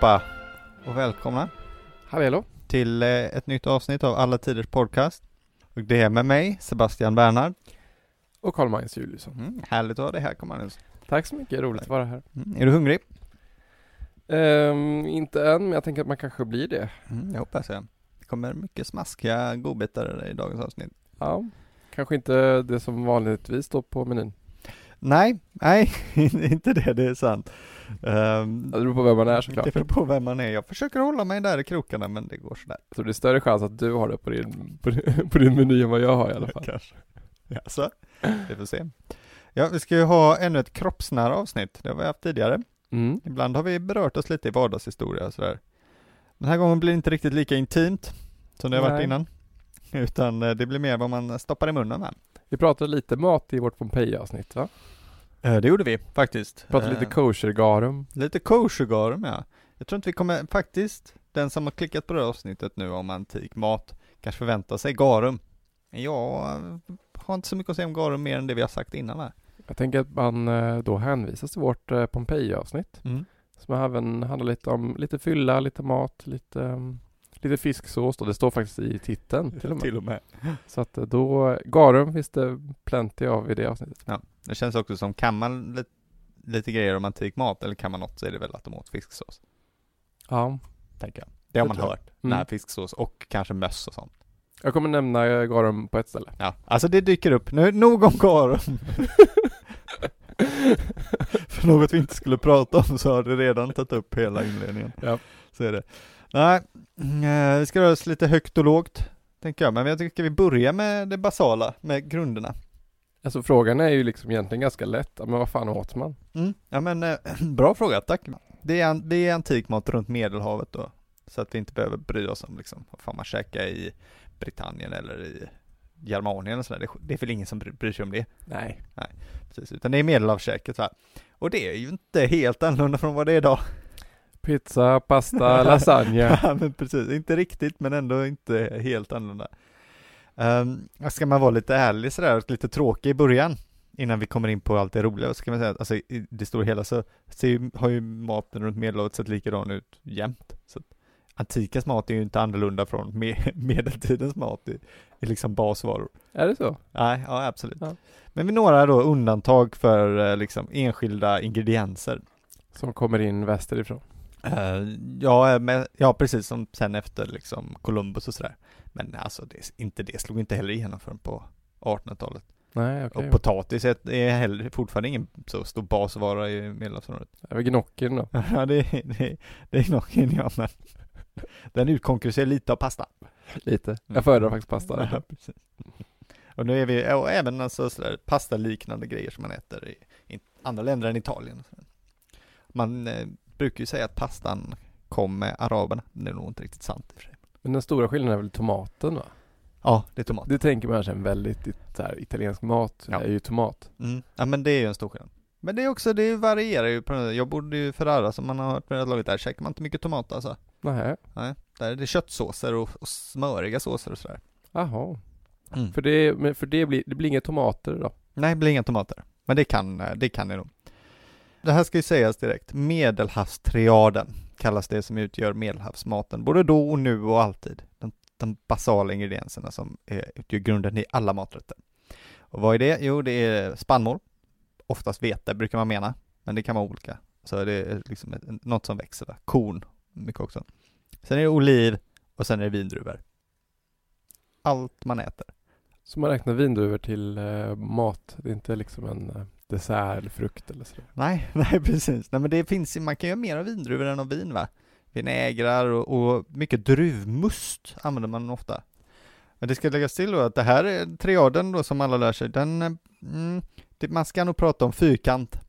allihopa och välkomna Hallå, till eh, ett nytt avsnitt av Alla Tiders Podcast. Och det är med mig, Sebastian Bernhard. och Karl-Magnus Juliusson. Mm, härligt att ha dig här, Magnus. Tack så mycket, roligt att vara här. Mm, är du hungrig? Ehm, inte än, men jag tänker att man kanske blir det. Mm, det hoppas jag. Det kommer mycket smaskiga godbitar i dagens avsnitt. Ja, kanske inte det som vanligtvis står på menyn. Nej, nej, inte det, det är sant. Um, Det beror på vem man är såklart. det beror på vem man är. Jag försöker hålla mig där i krokarna, men det går sådär. Så det är större chans att du har det på din, på, din- på din meny än vad jag har i alla fall. Kanske. Ja, så. Vi får se. Ja, vi ska ju ha ännu ett kroppsnära avsnitt. Det har vi haft tidigare. Mm. Ibland har vi berört oss lite i vardagshistoria och sådär. Den här gången blir det inte riktigt lika intimt som det har varit innan. Utan eh, det blir mer vad man stoppar i munnen med. Vi pratade lite mat i vårt Pompeji-avsnitt va? Eh, Det gjorde vi faktiskt. Pratade lite Eh, kosher-garum. Lite koshergarum ja. Jag tror inte vi kommer, faktiskt, den som har klickat på det här avsnittet nu om antik mat kanske förväntar sig garum. Jag eh, har inte så mycket att säga om garum mer än det vi har sagt innan här. Jag tänker att man då hänvisas till vårt Pompeji-avsnitt. Som även handlar lite om lite fylla, lite mat, lite, um, lite fisksås då. Det står faktiskt i titeln till och med. Till och med. Så att eh, då, garum finns det plenty av i det avsnittet. Det känns också som, kan man lite, lite grejer om antik mat eller kan man något så är det väl att de åt fisksås. Ja. Tänker jag. Det har Det man hört. Mm. Nej, fisksås och kanske möss och sånt. Jag kommer nämna eh, garum på ett ställe. Ja, alltså det dyker upp. Nu, nog om garum. För något vi inte skulle prata om så har det redan tagit upp hela inledningen. Ja. Så är det. Nej, eh, vi ska röra oss lite högt och lågt, tänker jag. Men jag tycker vi börjar med det basala, med grunderna. Alltså frågan är ju liksom egentligen ganska lätt. Men vad fan åt man? Mm. Ja men, eh, bra fråga, tack. Det är, det är antik mat runt Medelhavet då. Så att vi inte behöver bry oss om liksom, vad fan man käkar i Britannien eller i Germanien och sådär. Det, det är väl ingen som bry- bryr sig om det. Nej. Precis, utan det är medelhavskäket va. Och det är ju inte helt annorlunda från vad det är idag. Pizza, pasta, lasagne. ja, men precis, inte riktigt men ändå inte helt annorlunda. Um, ska man vara lite ärlig sådär, och lite tråkig i början, innan vi kommer in på allt det roliga, så kan man säga att alltså, i det stora hela så ser har ju maten runt Medelhavet sett likadan ut jämt. Så antikens mat är ju inte annorlunda från me medeltidens mat, det är liksom basvaror. är det så? Nej, ja absolut. Ja. Men med några då undantag för eh, liksom enskilda ingredienser. Som kommer in västerifrån. Eh, ja, men, ja, precis som sen efter liksom Columbus och sådär. Men alltså, det, inte det slog inte heller igenom förrän på 1800-talet. Nej, okej. Och potatis är, är heller fortfarande ingen så stor basvara i Medelhavsområdet. Det var gnocchien då. ja, det, det, det är ingen ja, men den utkonkurrerar lite av pasta. Lite. Mm. Jag föredrar faktiskt pasta. Ja, precis. Och nu är vi, och även alltså sådär pasta-liknande grejer som man äter i, i andra länder än Italien. Man eh, brukar ju säga att pastan kom med araberna, det är nog inte riktigt sant i och för sig. Men den stora skillnaden är väl tomaten va? Ja, det är tomat. Det tänker man kanske en väldigt så här, italiensk mat. Ja. Det är ju tomat. Mm. Ja men det är ju en stor skillnad. Men det är också, det varierar ju på Jag bodde ju i Ferrara som man har hört med laget där, käkar man inte mycket tomat alltså. Nähä. Nej, där är det köttsåser och, och smöriga såser och sådär. Jaha. Mm. För, det, för det, blir, det blir inga tomater då? Nej, det blir inga tomater. Men det kan, det kan ni nog. Det här ska ju sägas direkt. Medelhavstriaden kallas det som utgör medelhavsmaten, både då och nu och alltid. De, de basala ingredienserna som är, utgör grunden i alla maträtter. Och vad är det? Jo, det är spannmål. Oftast vete brukar man mena, men det kan vara olika. Så det är liksom ett, något som växer, där. korn, mycket också. Sen är det oliv och sen är det vindruvor. Allt man äter. Så man räknar vindruvor till eh, mat? Det är inte liksom en eh, dessert eller frukt eller sådär? Nej, nej precis. Nej men det finns man kan göra mer av vindruvor än av vin va? Vinägrar och, och mycket druvmust använder man ofta. Men det ska läggas till då att det här är triaden då som alla lär sig, den, mm, det, man ska nog prata om fyrkant.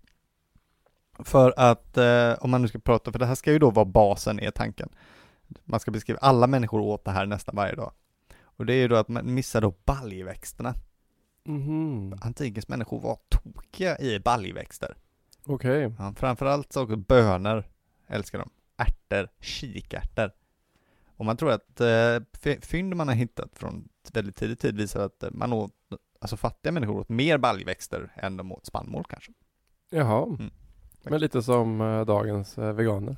För att, eh, om man nu ska prata, för det här ska ju då vara basen är tanken. Man ska beskriva, alla människor åt det här nästan varje dag. Och det är ju då att man missar då baljväxterna. Mhm. Antikens människor var tokiga i baljväxter. Okej. Ja, framförallt också bönor älskar de. Ärtor, kikärtor. Och man tror att eh, fy- fynd man har hittat från väldigt tidig tid visar att man åt, alltså fattiga människor åt mer baljväxter än de åt spannmål kanske. Jaha. Mm. Men lite som eh, dagens eh, veganer.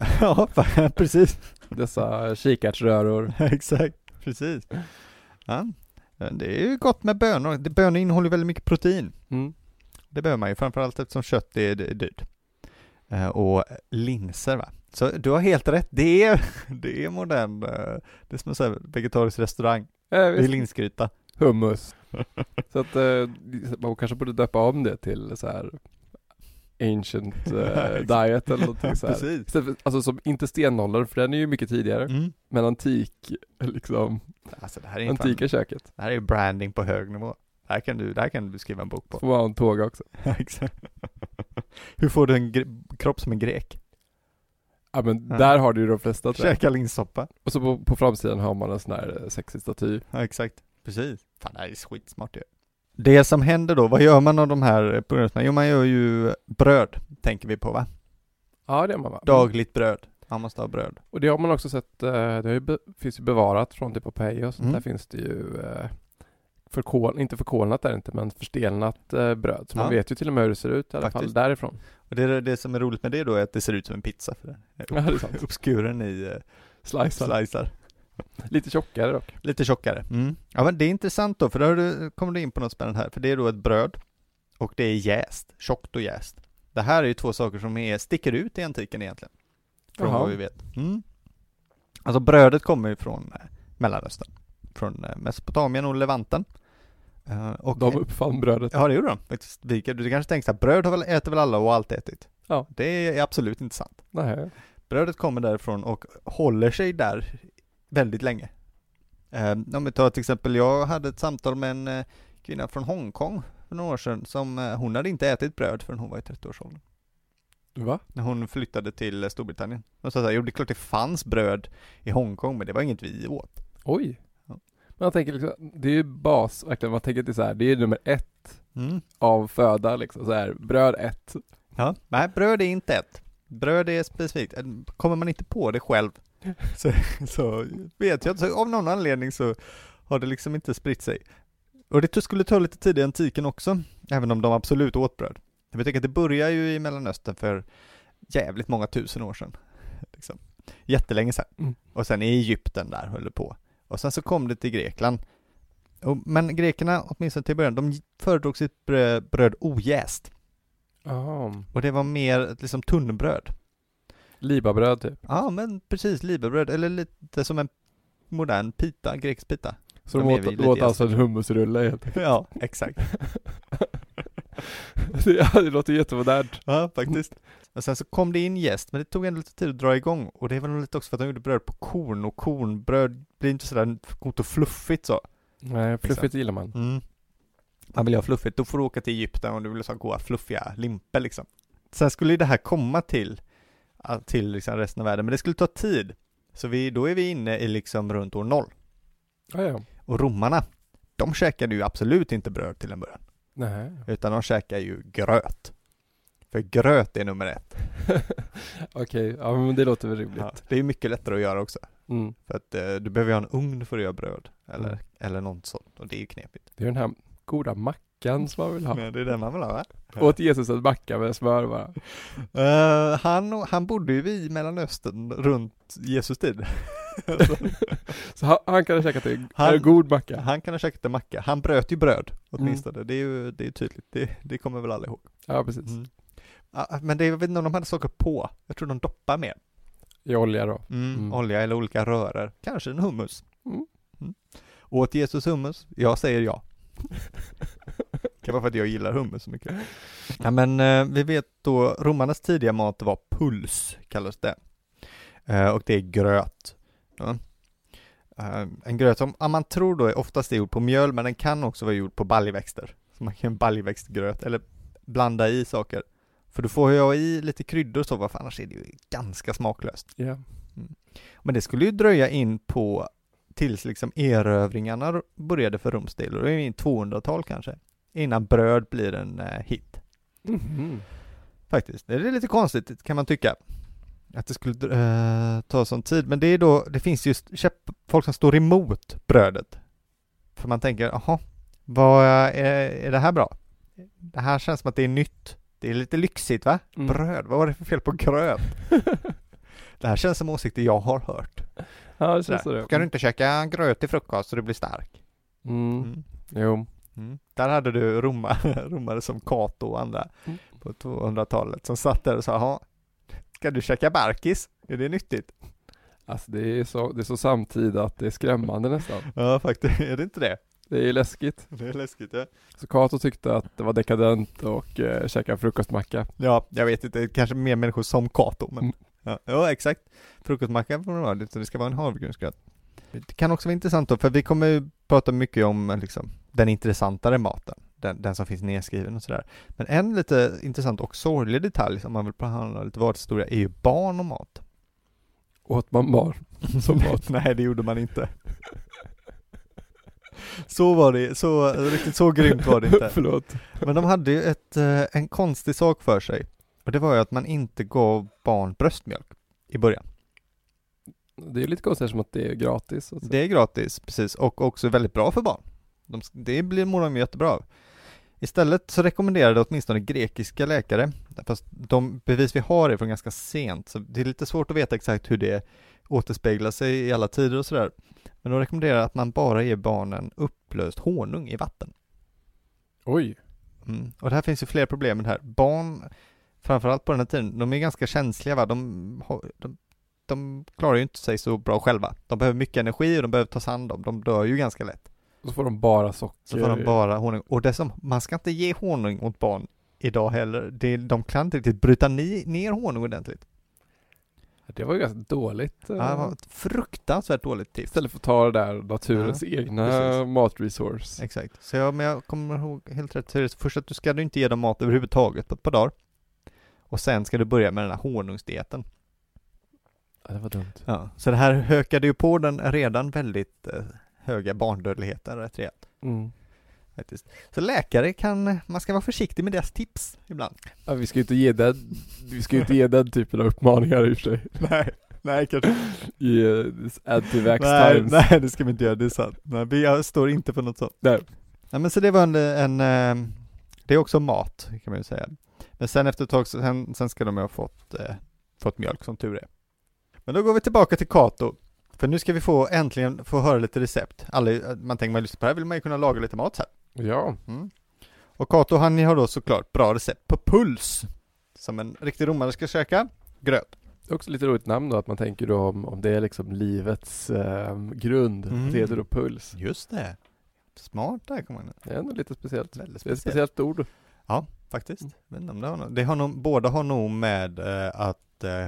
ja, precis. Dessa kikärtsröror. Exakt, precis. Ja. Det är ju gott med bönor. Bönor innehåller väldigt mycket protein. Mm. Det behöver man ju, framförallt eftersom kött är, är dyrt. Eh, och linser va. Så du har helt rätt, det är, det är modern, eh, det är som en sån här vegetarisk restaurang. Ja, Det är linsgryta. Hummus. så att eh, man kanske borde döpa om det till så här ancient eh, diet eller någonting så här. Precis. För, alltså som inte stenåldern, för den är ju mycket tidigare, Mm. men antik, liksom, Alltså det här är antika fan, köket. det här är ju branding på hög nivå. Det här kan du, det här kan du skriva en bok på. får man ha en tåga också. Exakt. Hur får du en kropp som en grek? Ja men Ja. där har du ju de flesta tror. Käka linssoppa. Och så på, på framsidan har man en sån här eh, sexig staty. Ja, exakt. Precis. Fan, det här är skitsmart ju. Det som händer då, vad gör man av de här produkterna? Jo, man gör ju bröd, tänker vi på va? Ja det har man va? Dagligt bröd. Man måste ha bröd. Och det har man också sett, eh, det finns ju bevarat från typ Pompeji och sånt Mm. där finns det ju eh, förkol, inte förkolnat är det inte, men förstelnat eh, bröd. Så man Ja. vet ju till och med hur det ser ut i alla Faktiskt. fall därifrån. Och det, det som är roligt med det då är att det ser ut som en pizza. För det är Ja, det är sant. uppskuren i Slicer. slicer. Lite tjockare dock. Lite tjockare. Mm. Ja men det är intressant då, för då kommer du in på något spännande här. För det är då ett bröd och det är jäst, tjockt och jäst. Det här är ju två saker som är, sticker ut i antiken egentligen. Från Jaha. vad vi vet. Mm. Alltså brödet kommer ju från eh, Mellanöstern. Från eh, Mesopotamien och Levanten. Eh, och De uppfann brödet. Ja det gjorde de faktiskt. Du kanske tänker så här, bröd har väl, äter väl alla och alltid ätit? Ja. Det är absolut inte sant. Nej. Brödet kommer därifrån och håller sig där väldigt länge. Om vi tar till exempel, jag hade ett samtal med en eh, kvinna från Hongkong för några år sedan som, eh, hon hade inte ätit bröd förrän hon var i 30-årsåldern. Va? När hon flyttade till eh, Storbritannien. Och sa så här, jo det är klart det fanns bröd i Hongkong men det var inget vi åt. Oj. Ja. Men jag tänker liksom, det är ju bas, verkligen, man tänker till så här, det är nummer ett Mm. av föda liksom, så här, bröd ett. Ja, nej bröd är inte ett. Bröd är specifikt, kommer man inte på det själv så, så vet jag inte, av någon anledning så har det liksom inte spritt sig. Och det skulle ta lite tid i antiken också, även om de absolut åt bröd. Jag tänker att det börjar ju i Mellanöstern för jävligt många tusen år sedan. Liksom. Jättelänge sedan. Mm. Och sen i Egypten där höll det på. Och sen så kom det till Grekland. Och, men grekerna, åtminstone till början, de föredrog sitt bröd, bröd ojäst. Ja. Och det var mer liksom tunnbröd. Libabröd typ. Ja, men precis, libabröd, eller lite som en modern pita, grekisk pita. Så De de åt, åt alltså en hummusrulle helt enkelt. Ja, exakt. ja, det låter jättemodernt. Ja, faktiskt. Och sen så kom det in jäst, men det tog ändå lite tid att dra igång. Och det var nog lite också för att de gjorde bröd på korn, och kornbröd blir inte sådär gott och fluffigt så. Nej, fluffigt gillar man. Mm. Man vill ha fluffigt, då får du åka till Egypten och du vill ha goda fluffiga limper liksom. Sen skulle ju det här komma till, till liksom resten av världen, men det skulle ta tid. Så vi, då är vi inne i liksom runt år noll. Ja, ja. Och romarna, de käkade ju absolut inte bröd till en början, Nej. utan de käkar ju gröt. För gröt är nummer ett. Okej, ja men det låter väl rimligt. Ja, det är mycket lättare att göra också. Mm. För att eh, du behöver ju ha en ugn för att göra bröd, eller, Mm. eller något sånt, och det är ju knepigt. Det är den här goda mackan som man vill ha. Men det är den man vill ha va? Åt Jesus en macka med smör bara. Eh, han, han bodde ju i Mellanöstern runt Jesus tid. Så han, han kan ha käkat en, Han- en god macka. han kan ha käkat en macka. Han bröt ju bröd åtminstone. Det är ju det är tydligt. Det, det kommer väl alla ihåg. Ja, precis. Ja, men det, jag vet inte om de hade saker på. Jag tror de doppar mer. I olja då. Mm, Mm. Olja eller olika röror. Kanske en hummus. Mm. Mm. Åt Jesus hummus? Jag säger ja. kan vara för att jag gillar hummus så mycket. Ja men eh, vi vet då, romarnas tidiga mat var puls, kallas det. Eh, och det är gröt. Ja. Eh, en gröt som ja, man tror då är oftast är gjord på mjöl, men den kan också vara gjord på baljväxter. Så man kan baljväxtgröt, eller blanda i saker. För du får ju ha i lite kryddor och så, för annars är det ju ganska smaklöst. Ja. Men det skulle ju dröja in på tills liksom erövringarna började för Roms del, och det är ju in 200-tal kanske, innan bröd blir en eh, hit. Mhm. Faktiskt. Det är lite konstigt kan man tycka. Att det skulle eh, ta sån tid, men det är då, det finns just käpp, folk som står emot brödet. För man tänker, jaha, vad är, är det här bra? Det här känns som att det är nytt. Det är lite lyxigt va? Mm. Bröd, vad var det för fel på gröt? Det här känns som åsikter jag har hört. Ja, det känns så det. Ska du inte käka gröt till frukost så du blir stark? Mm. Mm. Jo. Mm. Där hade du romare, romare som Cato och andra Mm. på 200-talet som satt där och sa, "Jaha, ska du käka barkis? Är det nyttigt? Alltså det är så, det är så samtida att det är skrämmande nästan. Ja, faktiskt, är det inte det? Det är läskigt. Det är läskigt, ja. Så Cato tyckte att det var dekadent och eh, käka frukostmacka. Ja, jag vet inte, kanske mer människor som Cato, men Mm. ja, ja, exakt. Frukostmacka får det vara, det ska vara en havregrynsgröt. Det kan också vara intressant då, för vi kommer ju prata mycket om liksom, den intressantare maten, den, den som finns nedskriven och sådär. Men en lite intressant och sorglig detalj som man vill behandla lite vardagshistoria är ju barn och mat. Åt man barn som mat? Nej, det gjorde man inte. Så var det, så, riktigt så grymt var det inte. Förlåt. Men de hade ju ett, eh, en konstig sak för sig. Och det var ju att man inte gav barn bröstmjölk i början. Det är lite konstigt som att det är gratis. Alltså. Det är gratis, precis, och också väldigt bra för barn. De, det blir mår de jättebra av. Istället så rekommenderade åtminstone grekiska läkare, fast de bevis vi har är från ganska sent, så det är lite svårt att veta exakt hur det återspeglar sig i alla tider och sådär. Men de rekommenderar att man bara ger barnen upplöst honung i vatten. Oj. Mm. Och det här finns ju fler problem med det här. Barn, framförallt på den här tiden, de är ganska känsliga va, de, har- de, de klarar ju inte sig så bra själva. De behöver mycket energi och de behöver tas hand om, de dör ju ganska lätt. Så får de bara socker. Så får de bara honung. Och dessutom, man ska inte ge honung åt barn idag heller. Det, de kan inte riktigt bryta ni, ner honung ordentligt. Det var ju ganska dåligt. eh, Ja, det var ett fruktansvärt dåligt tips. Istället för att ta det där naturens egna precis. matresource. Exakt. Så jag, men jag kommer ihåg helt rätt, så först att du ska du inte ge dem mat överhuvudtaget på ett par dagar. Och sen ska du börja med den här honungsdieten. Ja, det var dumt. Ja, så det här hökade ju på den redan väldigt eh, höga barndödligheten rätt rejält. Mm. Faktiskt. Så läkare kan, man ska vara försiktig med deras tips ibland. Ja, vi ska ju inte ge den, vi ska inte ge den typen av uppmaningar i och för sig. Nej, nej kanske. I uh, anti-vax Nej, nej, det ska vi inte göra, det är sant. Nej, vi jag står inte för något sånt. Nej. Nej, men så det var en, en eh, det är också mat, kan man ju säga. Men sen efter ett tag, sen, sen ska de ha fått, eh, fått mjölk som tur är. Men då går vi tillbaka till Kato. För nu ska vi få äntligen få höra lite recept. Alla, man tänker man lyssnar på det här vill man ju kunna laga lite mat så här. Ja, Mm. Och Kato han har då såklart bra recept på puls. Som en riktig romare ska käka. Gröt. också lite roligt namn då att man tänker då om, om det är liksom livets eh, grund, Mm. leder och puls. Just det. Smart där kommer man. Det är ändå lite speciellt. Väldigt Det är ett speciellt. speciellt ord. Faktiskt. Mm. Det har nog, båda har nog med eh, att, eh,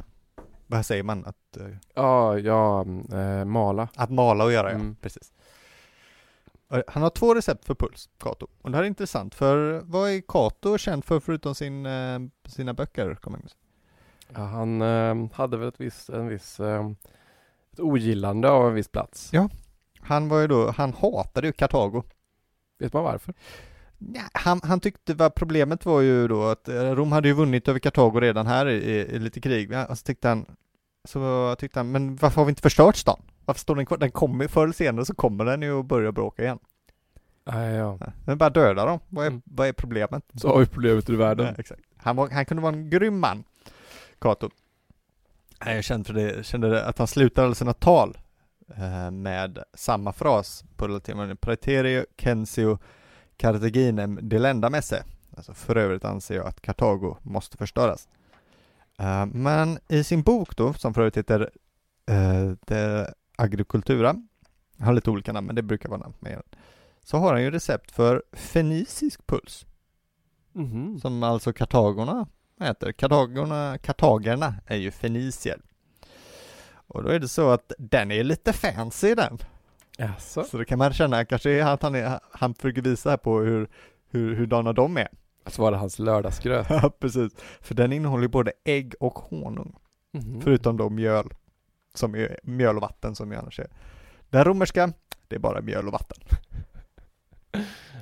vad säger man, att, eh, Ja, ja, eh, mala. att mala och göra ja. Mm. Precis. Och Han har två recept för puls, Kato. Och det här är intressant, för vad är Kato känd för förutom sin, eh, sina böcker? Ja, han eh, hade väl ett viss, en viss, eh, ett ogillande av en viss plats. Ja. Han var ju då, han hatade ju Kartago. Vet man varför? Ja, han, han tyckte vad problemet var ju då att eh, Rom hade ju vunnit över Kartago redan här i, i, i lite krig. Ja, Och så tyckte han, så tyckte han, men varför har vi inte förstört stan? Varför står den kvar? Den kommer förr eller senare så kommer den ju att börja bråka igen. Nej, ja. Men bara döda dem. Vad är, Mm. vad är problemet? Så har vi problemet ur världen. Ja, exakt. Han, var, han kunde vara en grym man, Cato. Nej, Jag kände, för det, kände att han slutade alla sina tal eh, med samma fras på latin, Praeterio censio Carthaginem delenda messe. Alltså för övrigt anser jag att Kartago måste förstöras. Eh, men i sin bok då, som för övrigt heter Agricultura, jag har lite olika namn men det brukar vara namn med den, så har han ju recept för fenicisk puls Mhm. som alltså kartagorna äter. Kartagorna, kartagerna är ju fenicier. Och då är det så att den är lite fancy den. Jaså? Så då kan man känna kanske att han, är, han försöker visa på hur, hur, hurdana de är. Så var det hans lördagsgröt. Ja, precis. För den innehåller ju både ägg och honung. Mhm. Förutom då mjöl. Som är mjöl och vatten som ju annars är. Den romerska, det är bara mjöl och vatten.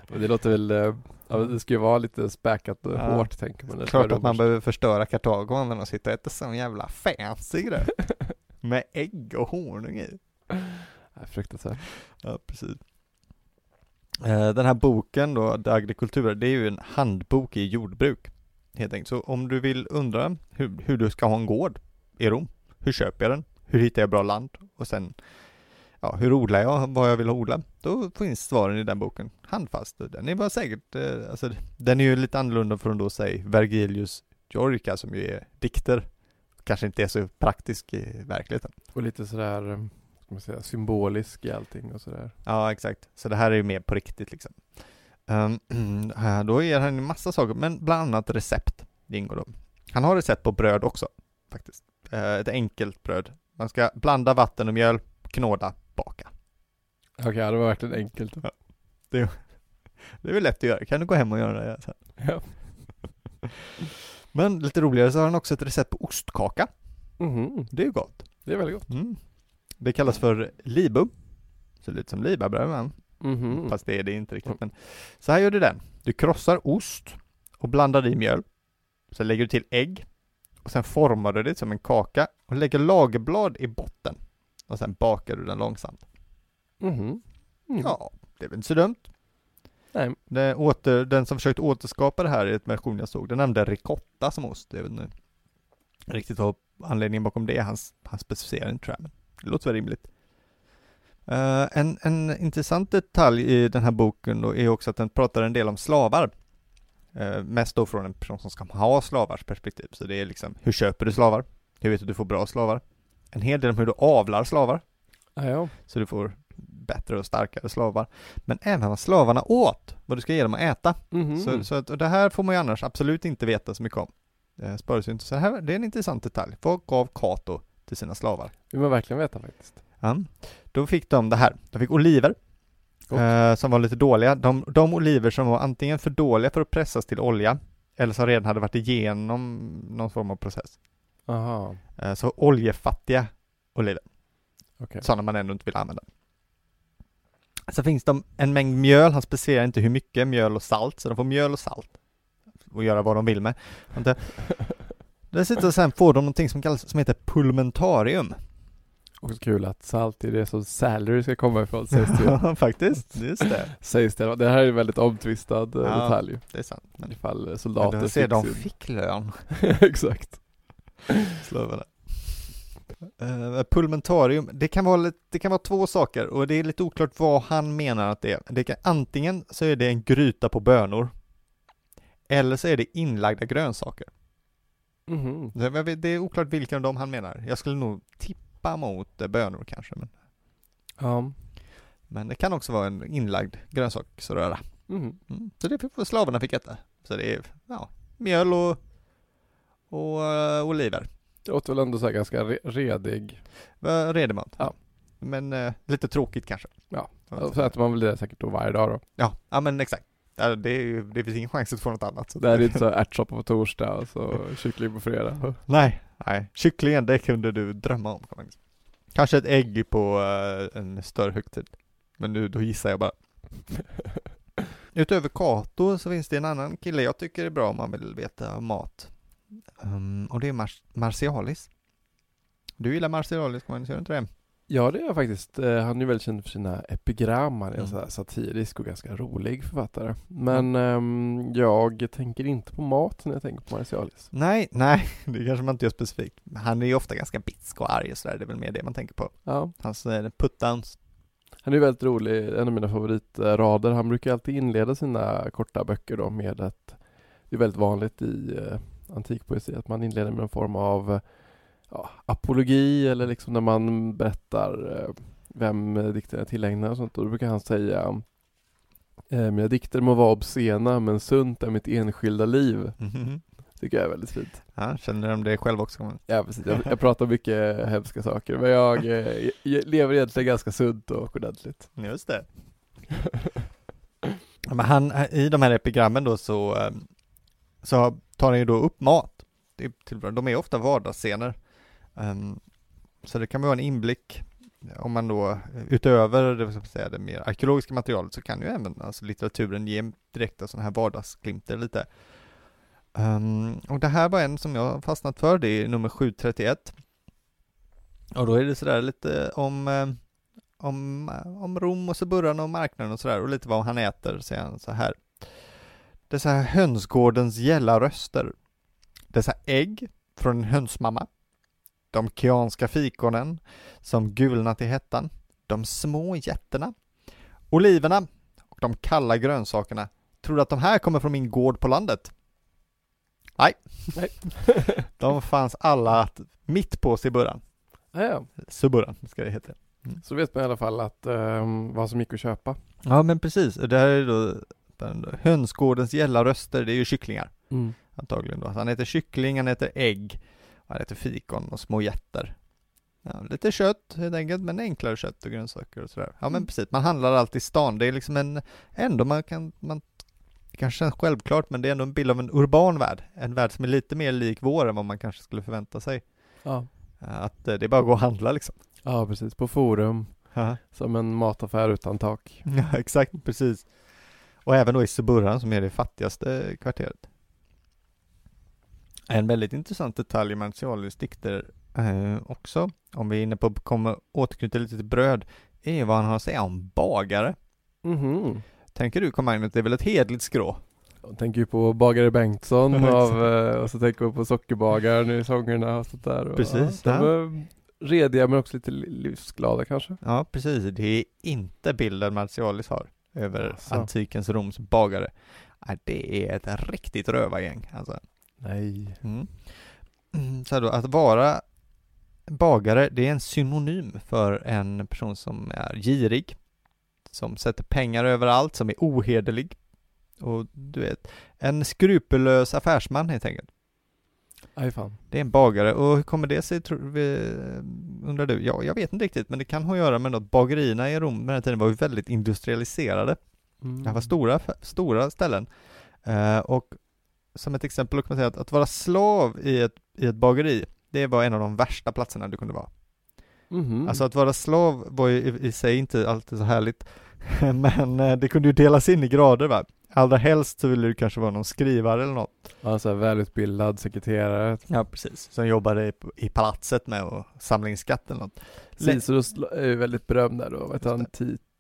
Det låter väl, eh, ja, det ska ju vara lite späkat och Ja. hårt tänker man. Klart vara att man romerskt. behöver förstöra Kartago om och sitta och äta sån jävla fancy gröt. Med ägg och honung i. Fruktansvärt. Ja, precis. Eh, den här boken då, De Agricultura, det är ju en handbok i jordbruk. Helt enkelt. Så om du vill undra hur, hur du ska ha en gård i Rom, hur köper jag den? Hur hittar jag bra land? Och sen, ja, hur odlar jag vad jag vill odla? Då finns svaren i den boken handfast. Den är bara säkert, eh, alltså den är ju lite annorlunda från då säg Vergilius Georgica som ju är dikter. Kanske inte är så praktisk i verkligheten. Och lite sådär, eh, ska man säga, symbolisk i allting och sådär. Ja, exakt. Så det här är ju mer på riktigt liksom. Um, då ger han en massa saker, men bland annat recept. Det ingår då. Han har recept på bröd också, faktiskt. Uh, ett enkelt bröd. Man ska blanda vatten och mjöl, knåda, baka. Okej, okay, det var verkligen enkelt. Ja. Det, det är väl lätt att göra. Kan du gå hem och göra det sen? Ja. Men lite roligare så har han också ett recept på ostkaka. Mm. Det är ju gott. Det är väldigt gott. Mm. Det kallas för libum. Ser lite som libabröd men. Mm. Fast det är det inte riktigt. Men så här gör du den. Du krossar ost och blandar i mjöl. Sen lägger du till ägg. Och sen formar du det som en kaka och lägger lagerblad i botten. Och sen bakar du den långsamt. Mm. Mm. Ja, det är väl inte så dumt. Nej. Det åter, den som försökt återskapa det här i ett version jag såg, den nämnde ricotta som ost. Jag vet inte riktigt vad anledningen bakom det Han, han specificerar inte tror jag, det låter väl rimligt. Uh, en, en intressant detalj i den här boken då är också att den pratar en del om slavar. Uh, mest då från en person som ska ha slavars perspektiv. Så det är liksom, hur köper du slavar? Hur vet du att du får bra slavar? En hel del om hur du avlar slavar. Ja. Så du får bättre och starkare slavar. Men även vad slavarna åt, vad du ska ge dem att äta. Mm -hmm. Så, så att, och det här får man ju annars absolut inte veta så mycket om. Det sparas ju inte. Så här, det är en intressant detalj. Vad gav Cato till sina slavar? Det vill man verkligen veta faktiskt. Ja. Då fick de det här. De fick oliver. Eh, som var lite dåliga. De, de oliver som var antingen för dåliga för att pressas till olja eller som redan hade varit igenom någon form av process. Aha. Eh, så oljefattiga oliver. Okay. Sådana man ändå inte vill använda. Så finns det en mängd mjöl, han specificerar inte hur mycket mjöl och salt, så de får mjöl och salt och göra vad de vill med. Dessutom sen får de någonting som kallas, som heter pulmentarium. Också kul att salt är det som salary ska komma ifrån sägs det Ja, faktiskt. Just det. sägs det. Det här är en väldigt omtvistad eh, ja, detalj. det är sant. Men ifall soldater men ser de fick lön. Exakt. Slövarna. Uh, pulmentarium, det kan, vara, det kan vara två saker och det är lite oklart vad han menar att det är. Det kan, antingen så är det en gryta på bönor eller så är det inlagda grönsaker. Mm. Det, det är oklart vilken av dem han menar. Jag skulle nog tippa mot eh, bönor kanske. Men, ja. men det kan också vara en inlagd grönsaksröra. Mm. Mm. Så det fick slavarna fick äta. Så det är ja, mjöl och, och uh, oliver. Det låter väl ändå så ganska re redig. Redig mat. Ja. Men uh, lite tråkigt kanske. Ja, så äter man väl det säkert då varje dag då. Ja, ja men exakt. Det, är ju, det finns ingen chans att få något annat. Så det är inte så ärtsoppa på torsdag och så kyckling på fredag. Nej, nej. Kycklingen, det kunde du drömma om. Kanske ett ägg på uh, en större högtid. Men nu, då gissar jag bara. Utöver Kato så finns det en annan kille jag tycker är bra om man vill veta mat. Um, och det är Mar Marcialis. Du gillar Marcialis, gör du inte det? Ja, det är jag faktiskt. Eh, han är väldigt känd för sina epigram. Han är Mm. en satirisk och ganska rolig författare. Men ehm, jag tänker inte på mat när jag tänker på Marcialis. Nej, nej, det kanske man inte gör specifikt. Han är ju ofta ganska bitsk och arg och sådär, det är väl mer det man tänker på. Ja, Hans putdowns. han är väldigt rolig. En av mina favoritrader. Han brukar alltid inleda sina korta böcker då med att det är väldigt vanligt i eh, antikpoesi att man inleder med en form av ja, apologi eller liksom när man berättar eh, vem dikten är tillägnad och sånt. Och då brukar han säga eh, Mina dikter må vara obscena men sunt är mitt enskilda liv. Mm. Tycker jag är väldigt fint. Ja, känner de det själv också? Ja precis, jag, jag pratar mycket hemska saker men jag, eh, jag lever egentligen ganska sunt och ordentligt. Just det. Men han, i de här epigrammen då så, så tar han ju då upp mat. Det är till, de är ofta vardagsscener. Um, så det kan vara en inblick om man då utöver det, säga, det mer arkeologiska materialet så kan ju även alltså, litteraturen ge direkta sådana här vardagsglimtar lite. Um, och det här var en som jag fastnat för, det är nummer 731. Och då är det sådär lite om, eh, om, eh, om Rom och Suburran och marknaden och sådär och lite vad han äter, säger han så här. Dessa hönsgårdens gälla röster. Dessa ägg från en hönsmamma de kianska fikonen som gulnat i hettan, de små jätterna, oliverna och de kalla grönsakerna. Tror du att de här kommer från min gård på landet? Nej. Nej. de fanns alla mitt på Siburran. Ja, ja. Suburran ska det heta. Så vet man i alla fall att um, vad som gick att köpa. Ja men precis, det här är då den, hönsgårdens gälla röster, det är ju kycklingar Mm. antagligen då. Han heter kyckling, han heter ägg, han heter fikon och små jätter. Ja, lite kött helt enkelt, men enklare kött och grönsaker och sådär. Ja men Mm. precis, man handlar alltid i stan. Det är liksom en, ändå man kan, man det kanske känns självklart, men det är ändå en bild av en urban värld. En värld som är lite mer lik vår än vad man kanske skulle förvänta sig. Ja. Eh, Att eh, det är bara att gå och handla liksom. ja, precis. På Forum. Ja, Som en mataffär utan tak. Ja, exakt, precis. Och även då i Suburran som är det fattigaste kvarteret. En väldigt intressant detalj i Martialis dikter eh, också, om vi är inne på, kommer återknyta lite till bröd, är vad han har att säga om bagare. Mhm. Tänker du komma att det är väl ett hedligt skrå? Jag tänker ju på Bagare Bengtsson av, eh, och så tänker jag på Sockerbagaren i sångerna och sånt där. Och, Precis, Ja, de är rediga men också lite li- livsglada kanske. Ja, precis. Det är inte bilden Martialis har över Asså. antikens Roms bagare. Det är ett riktigt rövargäng alltså. Nej. Mm. Så då, att vara bagare, det är en synonym för en person som är girig, som sätter pengar överallt, som är ohederlig och du vet, en skrupellös affärsman helt enkelt. Aj fan. Det är en bagare och hur kommer det sig, tror vi, undrar du? Ja, jag vet inte riktigt, men det kan ha att göra med att bagerierna i Rom på den här tiden var ju väldigt industrialiserade. Mm. Det var stora, stora ställen. Eh, och som ett exempel kan man säga att, att vara slav i ett, i ett bageri, det var en av de värsta platserna du kunde vara. Mhm. Alltså att vara slav var ju i, i sig inte alltid så härligt, men eh, det kunde ju delas in i grader va. Allra helst så ville du kanske vara någon skrivare eller något. Ja, så här välutbildad sekreterare. Ja, precis. Som jobbade i, i palatset med att samla in skatt eller något. Cicero är ju väldigt berömd där då. Vad heter han?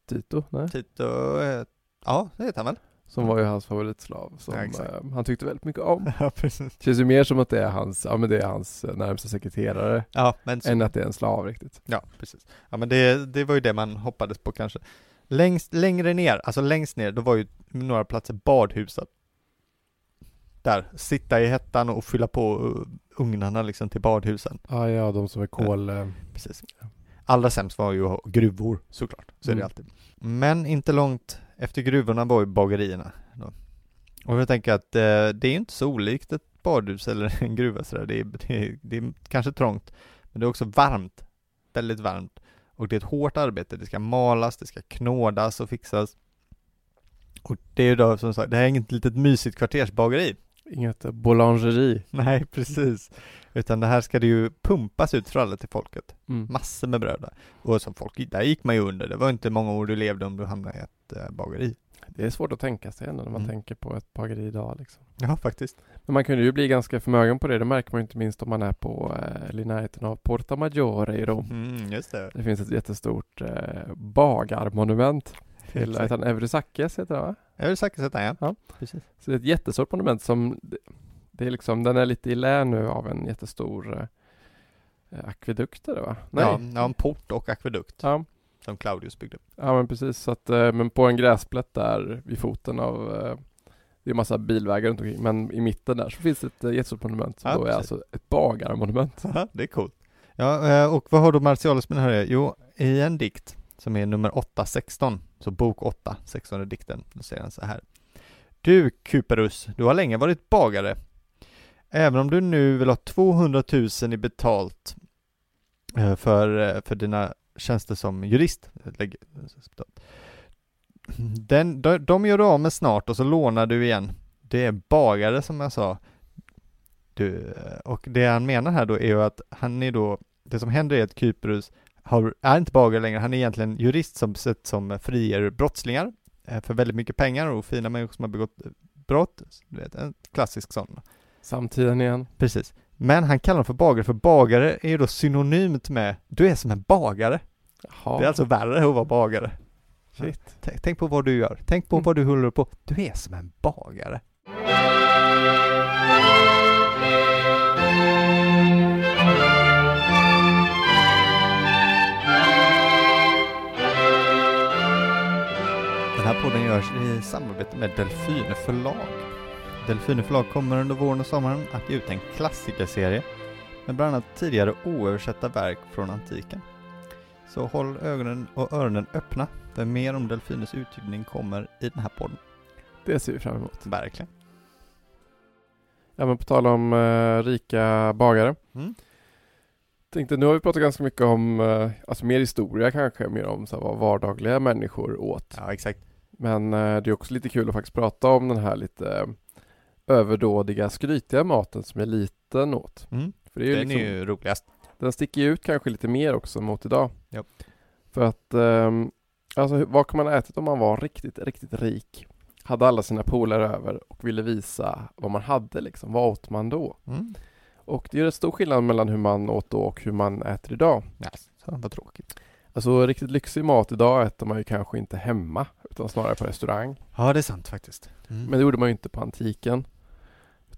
Tito? Nej? Tito, eh, ja det heter han väl? Som var ju hans favoritslav. Som Ja, eh, han tyckte väldigt mycket om. Ja, precis. Känns ju mer som att det är hans, ja men det är hans eh, närmsta sekreterare. Ja, men så, Än att det är en slav riktigt. Ja, precis. Ja, men det, det var ju det man hoppades på kanske. Längst, längre ner, alltså längst ner, då var ju några platser badhuset. Där, sitta i hettan och fylla på uh, ugnarna liksom till badhusen. Ja, ja, de som är kol... eh, Precis. Allra sämst var ju gruvor, såklart. Så är det Mm. alltid. Men inte långt efter gruvorna var ju bagerierna. Då. Och jag tänker att eh, det är inte så olikt ett badhus eller en gruva sådär. Det är, det, är, det är kanske trångt, men det är också varmt. Väldigt varmt. Och det är ett hårt arbete. Det ska malas, det ska knådas och fixas. Och det är ju då som sagt, det här är inget litet mysigt kvartersbageri. Inget boulangerie. Nej, precis. Utan det här ska det ju pumpas ut för alla till folket. Mm. Massor med bröd där. Och som folk, där gick man ju under. Det var inte många år du levde om du hamnade i ett äh, bageri. Det är svårt att tänka sig ändå när man Mm. tänker på ett bageri idag liksom. Ja, faktiskt. Men man kunde ju bli ganska förmögen på det. Det märker man ju inte minst om man är på, eh, eller i närheten av Porta Maggiore i Rom. Mm, just det. Det finns ett jättestort eh, bagarmonument till, heter han Eurysakes heter han va? Säkert sätta ja. Ja. precis. Så det är ett jättestort monument som, det, det är liksom, den är lite i lä nu av en jättestor eh, akvedukt det va? Nej. Ja, ja, en port och akvedukt Ja, som Claudius byggde. ja men precis. Så att, eh, men på en gräsplätt där vid foten av eh, det är massa bilvägar runt omkring men i mitten där så finns det ett eh, jättestort monument som Ja, då är alltså ett bagarmonument. det är coolt. Ja, och vad har då Martialis med det här? Jo, i en dikt som är nummer 816, så bok 8, 16 dikten, då säger han så här. Du Kuperus, du har länge varit bagare. Även om du nu vill ha 200 000 i betalt för, för dina tjänster som jurist. Den, de, de gör du av med snart och så lånar du igen. Det är bagare som jag sa. Du, eh, och det han menar här då är ju att han är då, det som händer är att Kyprus har, är inte bagare längre, han är egentligen jurist som sett som friger brottslingar eh, för väldigt mycket pengar och fina människor som har begått brott. Du vet, en klassisk sån. Samtiden igen. Precis. Men han kallar dem för bagare, för bagare är ju då synonymt med du är som en bagare. Jaha. Det är alltså värre att vara bagare. Shit. T tänk på vad du gör, tänk på mm. vad du håller på. Du är som en bagare. Den här podden görs i samarbete med Delfin förlag. Delfine förlag kommer under våren och sommaren att ge ut en klassikerserie med bland annat tidigare oöversatta verk från antiken. Så håll ögonen och öronen öppna, för mer om Delfines utgivning kommer i den här podden. Det ser vi fram emot. Verkligen. Ja men på tal om eh, rika bagare. Mm. Tänkte, nu har vi pratat ganska mycket om, eh, alltså mer historia kanske, mer om så här, vad vardagliga människor åt. Ja, exakt. Men eh, det är också lite kul att faktiskt prata om den här lite överdådiga, skrytiga maten som eliten åt. Mm. För det är ju Den liksom, är ju roligast. den sticker ju ut kanske lite mer också mot idag. Ja. För att, ehm, alltså vad kan man ha ätit om man var riktigt, riktigt rik? Hade alla sina polare över och ville visa vad man hade liksom. Vad åt man då? Mm. Och det är en stor skillnad mellan hur man åt då och hur man äter idag. Så vad tråkigt. Alltså riktigt lyxig mat idag äter man ju kanske inte hemma utan snarare på restaurang. Ja, det är sant faktiskt. Mm. Men det gjorde man ju inte på antiken.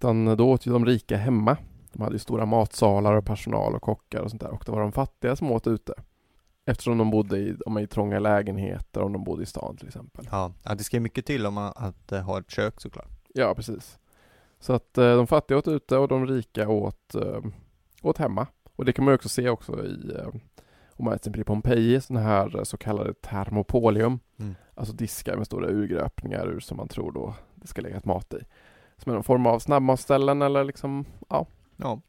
Utan då åt ju de rika hemma. De hade ju stora matsalar och personal och kockar och sånt där. Och det var de fattiga som åt ute. Eftersom de bodde i, om i trånga lägenheter, om de bodde i stan till exempel. Ja, det ska ju mycket till om man att eh, ha ett kök såklart. Ja, precis. Så att eh, de fattiga åt ute och de rika åt, eh, åt hemma. Och det kan man ju också se också i, om man till exempel i Pompeji, sådana här så kallade termopolium. Mm. Alltså diskar med stora urgröpningar ur som man tror då det ska läggas mat i. Som är någon form av snabbmatsställen eller liksom, ja. Ja,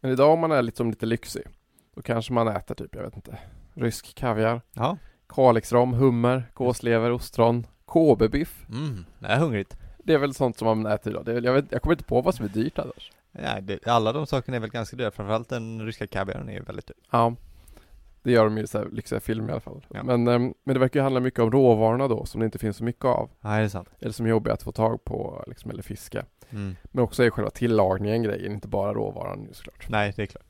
Men idag om man är liksom lite lyxig, då kanske man äter typ, jag vet inte, rysk kaviar, ja. Kalixrom, hummer, gåslever, ostron, Kobe-biff. Mm. Det är hungrigt. Det är väl sånt som man äter idag. Väl- jag, vet, jag kommer inte på vad som är dyrt annars. Ja, det, alla de sakerna är väl ganska dyra, framförallt den ryska kaviaren är ju väldigt dyr. Ja, det gör de ju i så här lyxiga filmer i alla fall. Ja. Men, ehm, men det verkar ju handla mycket om råvarorna då, som det inte finns så mycket av. Ja, det är sant. Eller som är jobbiga att få tag på, liksom, eller fiska. Mm. Men också är själva tillagningen grejen, inte bara råvaran såklart. Nej, det är klart.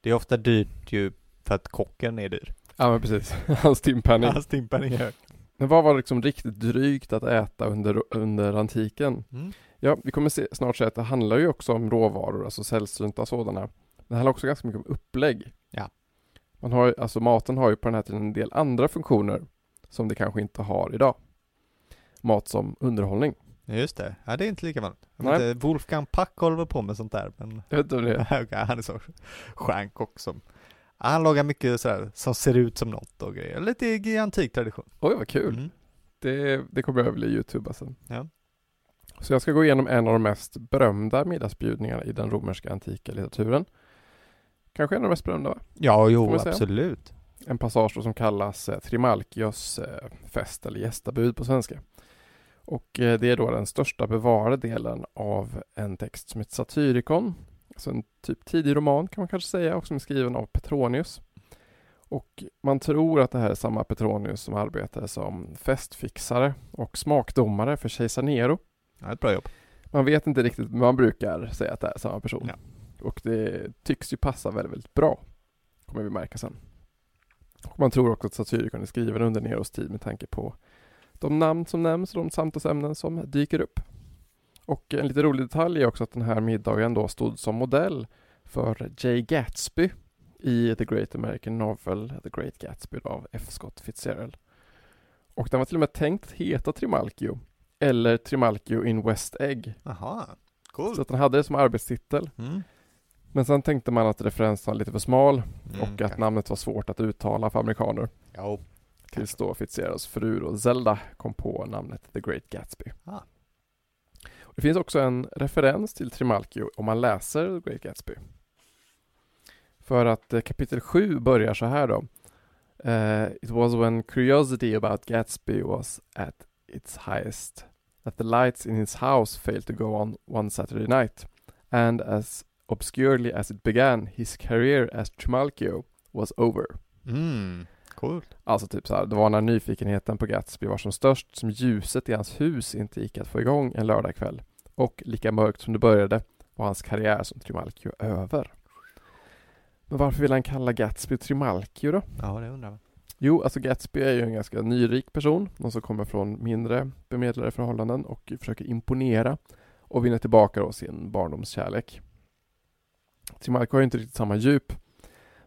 Det är ofta dyrt ju för att kocken är dyr. Ja men precis, hans timpenning. Hans timpenning är hög. Men vad var liksom riktigt drygt att äta under, under antiken? Mm. Ja, vi kommer se, snart se att det handlar ju också om råvaror, alltså sällsynta sådana. Det handlar också ganska mycket om upplägg. Ja. Man har, ju- alltså maten har ju på den här tiden en del andra funktioner som det kanske inte har idag. Mat som underhållning. Just det. Ja, det är inte lika vanligt. Jag vet inte, Wolfgang Pack håller på med sånt där, men Jag vet inte om det är. Okej, han är så stjärnkock som han lagar mycket sådär som ser ut som något och grejer. Lite i antik tradition. Oj vad kul. Mm. Det, det kommer jag väl i Youtube sen. Ja. Så jag ska gå igenom en av de mest berömda middagsbjudningarna i den romerska antika litteraturen. Kanske en av de mest berömda va? Ja, jo, absolut. En passage som kallas eh, Trimalchios eh, fest eller gästabud på svenska. Och eh, det är då den största bevarade delen av en text som heter Satyricon. Alltså en typ tidig roman kan man kanske säga och som är skriven av Petronius. Och man tror att det här är samma Petronius som arbetade som festfixare och smakdomare för kejsar Nero. Ja, ett bra jobb. Man vet inte riktigt, men man brukar säga att det är samma person. Ja. Och det tycks ju passa väldigt, väldigt bra. Kommer vi märka sen. Och man tror också att Satyricon är skriven under Neros tid med tanke på de namn som nämns och de samtalsämnen som dyker upp. Och en lite rolig detalj är också att den här middagen då stod som modell för Jay Gatsby i The Great American Novel The Great Gatsby av F. Scott Fitzgerald. Och den var till och med tänkt att heta Trimalchio eller Trimalchio in West Egg. Jaha, Så coolt. att den hade det som arbetstitel. Mm. Men sen tänkte man att referensen var lite för smal Mm, och att kanske. namnet var svårt att uttala för amerikaner. Jo. Tills då Fitzgeralds fru då, Zelda kom på namnet The Great Gatsby. Ah. Det finns också en referens till Trimalchio om man läser The Great Gatsby. För att eh, kapitel 7 börjar så här då. Eh, it was when curiosity about Gatsby was at its highest that the lights in his house failed to go on one Saturday night and as obscurely as it began his career as Trimalchio was over. Mm. Coolt. Alltså typ så här, det var när nyfikenheten på Gatsby var som störst som ljuset i hans hus inte gick att få igång en lördagkväll. Och lika mörkt som det började var hans karriär som Trimalchio över. Men varför vill han kalla Gatsby Trimalchio då? Ja, det undrar man. Jo, alltså Gatsby är ju en ganska nyrik person, någon som kommer från mindre bemedlade förhållanden och försöker imponera och vinna tillbaka då sin barndomskärlek. Trimalchio har ju inte riktigt samma djup,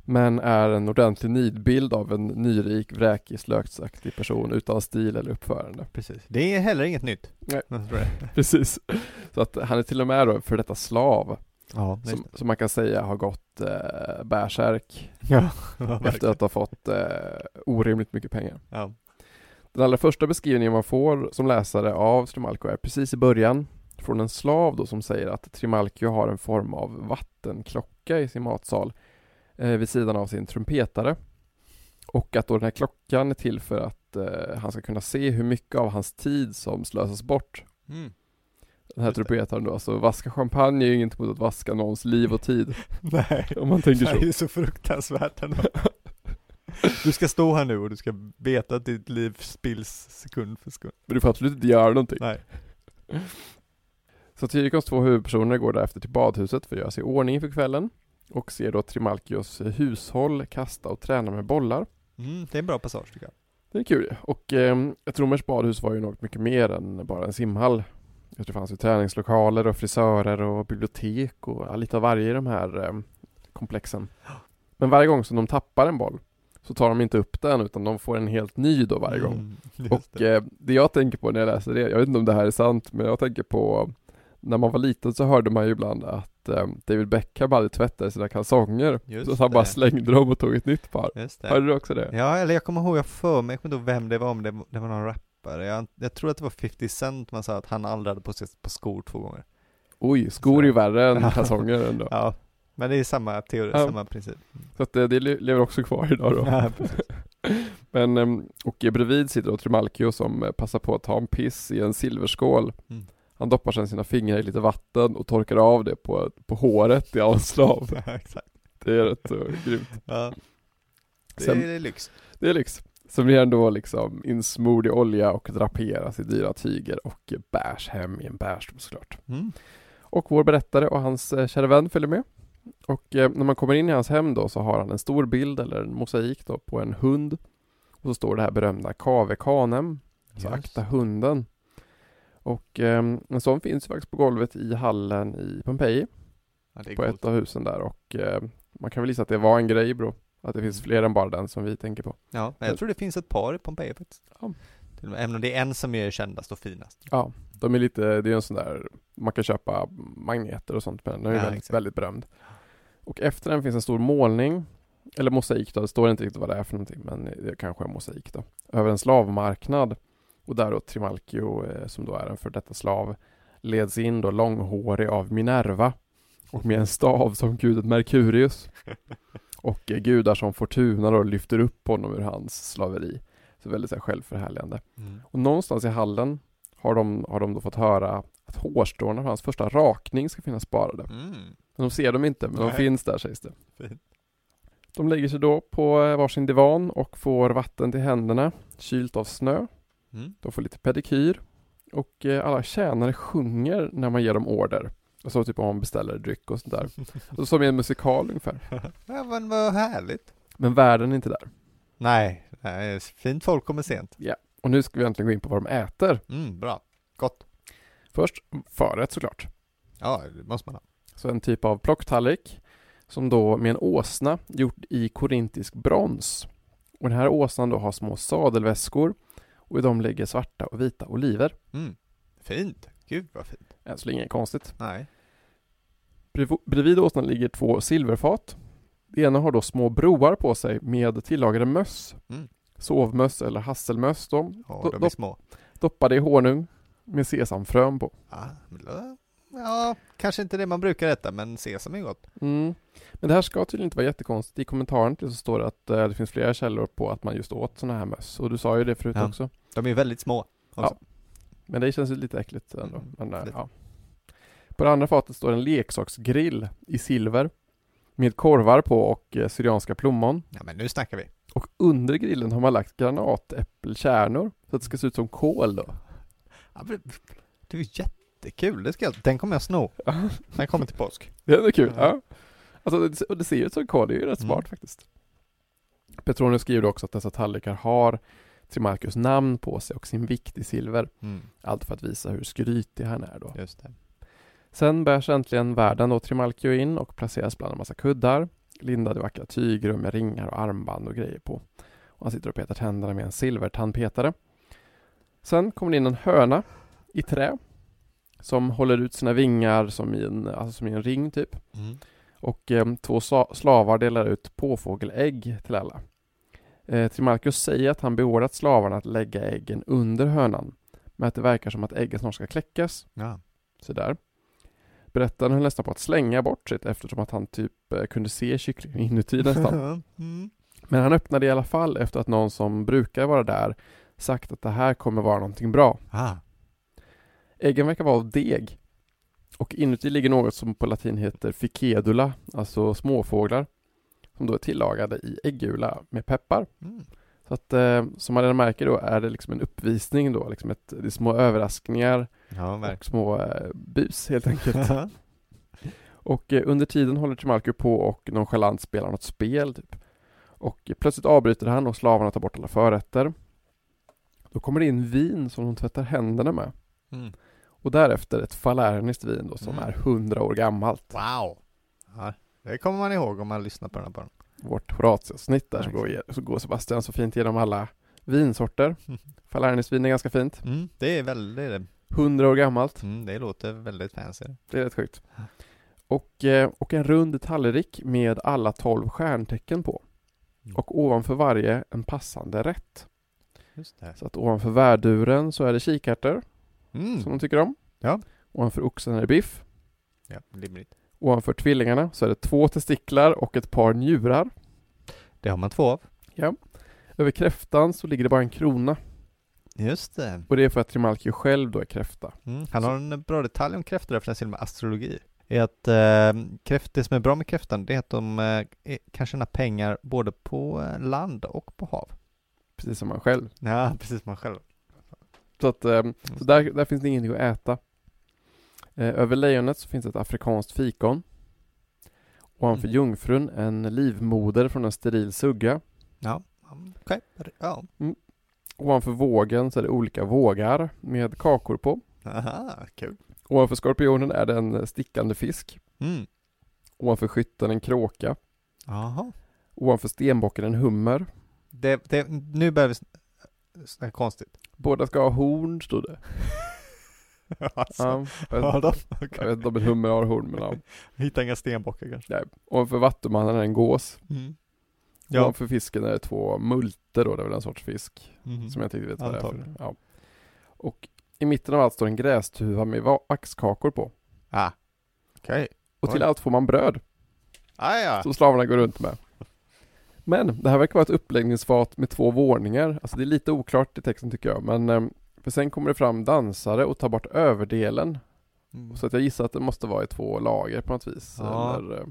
Men är en ordentlig nidbild av en nyrik, vräkig, slöksaktig person utan stil eller uppförande. Precis. Det är heller inget nytt. Nej. Det. Precis. Så att han är till och med då för detta slav, Ja, som, som man kan säga har gått eh, bärsärk ja, efter att ha fått eh, orimligt mycket pengar. ja. Den allra första beskrivningen man får som läsare av Trimalchio är precis i början från en slav då som säger att Trimalchio har en form av vattenklocka i sin matsal eh, vid sidan av sin trumpetare. Och att då den här klockan är till för att eh, han ska kunna se hur mycket av hans tid som slösas bort. Mm. Den här trumpetaren då, alltså vaska champagne är ju inget mot att vaska någons liv och tid. Nej, Om man tänker det så. är ju så fruktansvärt ändå. Du ska stå här nu och du ska veta att ditt liv spills sekund för sekund. Men du får absolut inte göra någonting. Nej. Så Tyrikons två huvudpersoner går därefter till badhuset för att göra sig i ordning för kvällen och ser då Trimalchios hushåll kasta och träna med bollar. Mm, det är en bra passage tycker jag. Det är kul. Och eh, ett romerskt badhus var ju något mycket mer än bara en simhall. Det fanns ju träningslokaler och frisörer och bibliotek och lite av varje i de här eh, komplexen. Men varje gång som de tappar en boll så tar de inte upp den utan de får en helt ny då varje gång. Mm, Och det. eh, det jag tänker på när jag läser det, jag vet inte om det här är sant, men jag tänker på när man var liten så hörde man ju ibland att eh, David Beckham hade tvättat sina kalsonger. Just så att han bara det. slängde dem och tog ett nytt par. Just det. Hörde du också det? Ja, eller jag kommer ihåg, jag för mig, jag kommer inte ihåg vem det var, men det, det var någon rappare. Jag, jag tror att det var 50 Cent man sa att han aldrig hade på sig par skor två gånger. Oj, skor är ju värre än kalsonger ändå. Ja, men det är samma teori, Ja. samma princip. Så att det, det le- lever också kvar idag då. Ja. Men, ehm, och bredvid sitter då Trimalchio som eh, passar på att ta en piss i en silverskål. Mm. Han doppar sedan sina fingrar i lite vatten och torkar av det på, på håret i all slav. Ja, exakt. Det är rätt så grymt. Ja. Det Sen- är lyx. Det är lyx. Så blir han då liksom insmord i olja och draperas i dyra tyger och bärs hem i en bärstol såklart. Mm. Och vår berättare och hans eh, kära vän följer med. Och eh, när man kommer in i hans hem då så har han en stor bild eller en mosaik då på en hund. Och så står det här berömda Cave Canem, alltså Just. akta hunden. Och eh, en sån finns faktiskt på golvet i hallen i Pompeji, Ja, på coolt. ett av husen där. Och eh, man kan väl gissa att det var en grej bro. Att det finns fler än bara den som vi tänker på. Ja, men jag tror det finns ett par i Pompeji faktiskt. Ja. Med, Även om det är en som är kändast och finast. Ja, de är lite, det är en sån där, man kan köpa magneter och sånt men den är Ja, väldigt, exakt. väldigt berömd. Och efter den finns en stor målning, eller mosaik då, det står inte riktigt vad det är för någonting men det kanske är mosaik då. Över en slavmarknad. Och där då Trimalchio, eh, som då är en för detta slav, leds in då långhårig av Minerva och med en stav som guden Merkurius. Och eh, gudar som Fortuna då lyfter upp honom ur hans slaveri. Så väldigt så här, självförhärligande. Mm. Och någonstans i hallen har de, har de då fått höra att hårstråna från hans första rakning ska finnas sparade. Mm. Men de ser dem inte, men de Nej. finns där sägs det. Fint. De lägger sig då på eh, varsin divan och får vatten till händerna, kylt av snö. Mm. De får lite pedikyr. Och eh, alla tjänare sjunger när man ger dem order. Alltså typ om man beställer dryck och sånt där. Och som i en musikal ungefär. Ja, men vad härligt. Men världen är inte där. Nej, nej, fint folk kommer sent. Och nu ska vi äntligen gå in på vad de äter. Mm, bra. Gott. Först förrätt såklart. Ja, det måste man ha. Så en typ av plocktallrik som då med en åsna gjord i korintisk brons. Och den här åsnan då har små sadelväskor och i dem ligger svarta och vita oliver. Mm. Fint. Gud vad fint. Än så länge inget konstigt. Nej. Brev- Bredvid åsnan ligger två silverfat. Det ena har då små broar på sig med tillagade möss. Mm. Sovmöss eller hasselmöss då. Ja, de är små. doppade i honung med sesamfrön på. Då- ja, kanske inte det man brukar äta, men sesam är gott. Mm. Men det här ska tydligen inte vara jättekonstigt. I kommentaren till så står det att eh, det finns flera källor på att man just åt sådana här möss. Och du sa ju det förut Ja. också. De är väldigt små. Också. Men det känns ju lite äckligt ändå. Mm, Men, lite. ja. På det andra fatet står en leksaksgrill i silver med korvar på och eh, syrianska plommon. Ja, men nu snackar vi. Och under grillen har man lagt granatäppelkärnor så att det ska se ut som kål då. Ja, men det är ju jättekul. Det ska jag, den kommer jag sno. Den kommer till påsk. Det är kul. Ja. Alltså, det, och det ser ut som kål, det är ju rätt Mm. smart faktiskt. Petronius skriver också att dessa tallrikar har Trimarchus namn på sig och sin vikt i silver. Mm, Allt för att visa hur skrytig han är då. just det. Sen bärs äntligen världen och Trimalchio in och placeras bland en massa kuddar. lindad i vackra tygrum med ringar och armband och grejer på. Och han sitter och petar tänderna med en silvertandpetare. Sen kommer det in en höna i trä som håller ut sina vingar som i en, alltså som i en ring typ. Mm. Och eh, två slavar delar ut påfågelägg till alla. Eh, Trimarchus säger att han beordrat slavarna att lägga äggen under hönan. Men att det verkar som att äggen snart ska kläckas. Ja. Sådär. Berättaren höll nästan på att slänga bort sitt eftersom att han typ eh, kunde se kycklingen inuti nästan. mm. Men han öppnade i alla fall efter att någon som brukar vara där sagt att det här kommer vara någonting bra. ah. Äggen verkar vara av deg. Och inuti ligger något som på latin heter ficedula, alltså småfåglar. Som då är tillagade i äggula med peppar. Mm. Så att eh, som man redan märker då är det liksom en uppvisning då, liksom ett, det är små överraskningar Ja, och små eh, bus helt enkelt. Och eh, under tiden håller Trimalchio på och nonchalant spelar något spel typ. Och plötsligt avbryter han och slavarna tar bort alla förrätter. Då kommer det in vin som de tvättar händerna med. mm. Och därefter ett falerniskt vin då som Mm. är 100 år gammalt. Wow! Ja, det kommer man ihåg om man lyssnar på den här podden. Vårt Horatius-snitt där så går, så går Sebastian så fint genom alla vinsorter. Falerniskt vin är ganska fint. Mm. Det är väldigt, 100 år gammalt. mm, det låter väldigt fancy. Det är rätt sjukt. Och, eh, och en rund tallrik med alla 12 stjärntecken på. Mm. Och ovanför varje en passande rätt. Just det. Så att ovanför värduren så är det kikärtor Mm. som de tycker om. Ja. Ovanför oxen är det biff. Ja, rimligt. Ovanför tvillingarna så är det två testiklar och ett par njurar. Det har man två av. Över kräftan så ligger det bara en krona. Just det. Och det är för att Trimalchio själv då är kräfta. Mm. Han har en bra detalj om kräftor där, för den med astrologi. Är att eh, kräft, det som är bra med kräftan, det är att de eh, kan tjäna pengar både på eh, land och på hav. Precis som han själv. Ja, precis som man själv. Så att eh, så där, där finns det ingenting att äta. Eh, över lejonet så finns ett afrikanskt fikon. Ovanför Mm. jungfrun en livmoder från en steril sugga. Ja, okej. Ja. Ovanför vågen så är det olika vågar med kakor på. Aha, kul. Ovanför skorpionen är det en stickande fisk. Mm. Ovanför skytten en kråka. Jaha. Ovanför stenbocken en hummer. Det, det, nu börjar vi sn- snacka konstigt. Båda ska ha horn, stod det. alltså, Ja, jag, har vet, de? jag Okay. vet inte om en hummer har horn, men ja. Hittar inga stenbockar kanske. Nej. Ovanför vattumannen är en gås. Mm. Ja. Ovanför fisken är det två multer då, det är väl en sorts fisk. Mhm. Som jag inte vet vad det är för. Ja. Och i mitten av allt står en grästuva med va- vaxkakor på. Ah. Okej. Och till Oj. allt får man bröd, Ah, ja. som slavarna går runt med. Men det här verkar vara ett uppläggningsfat med två våningar. Alltså det är lite oklart i texten tycker jag. Men eh, för sen kommer det fram dansare och tar bort överdelen. Mm. Så att jag gissar att det måste vara i två lager på något vis. Ja. Eller, eh,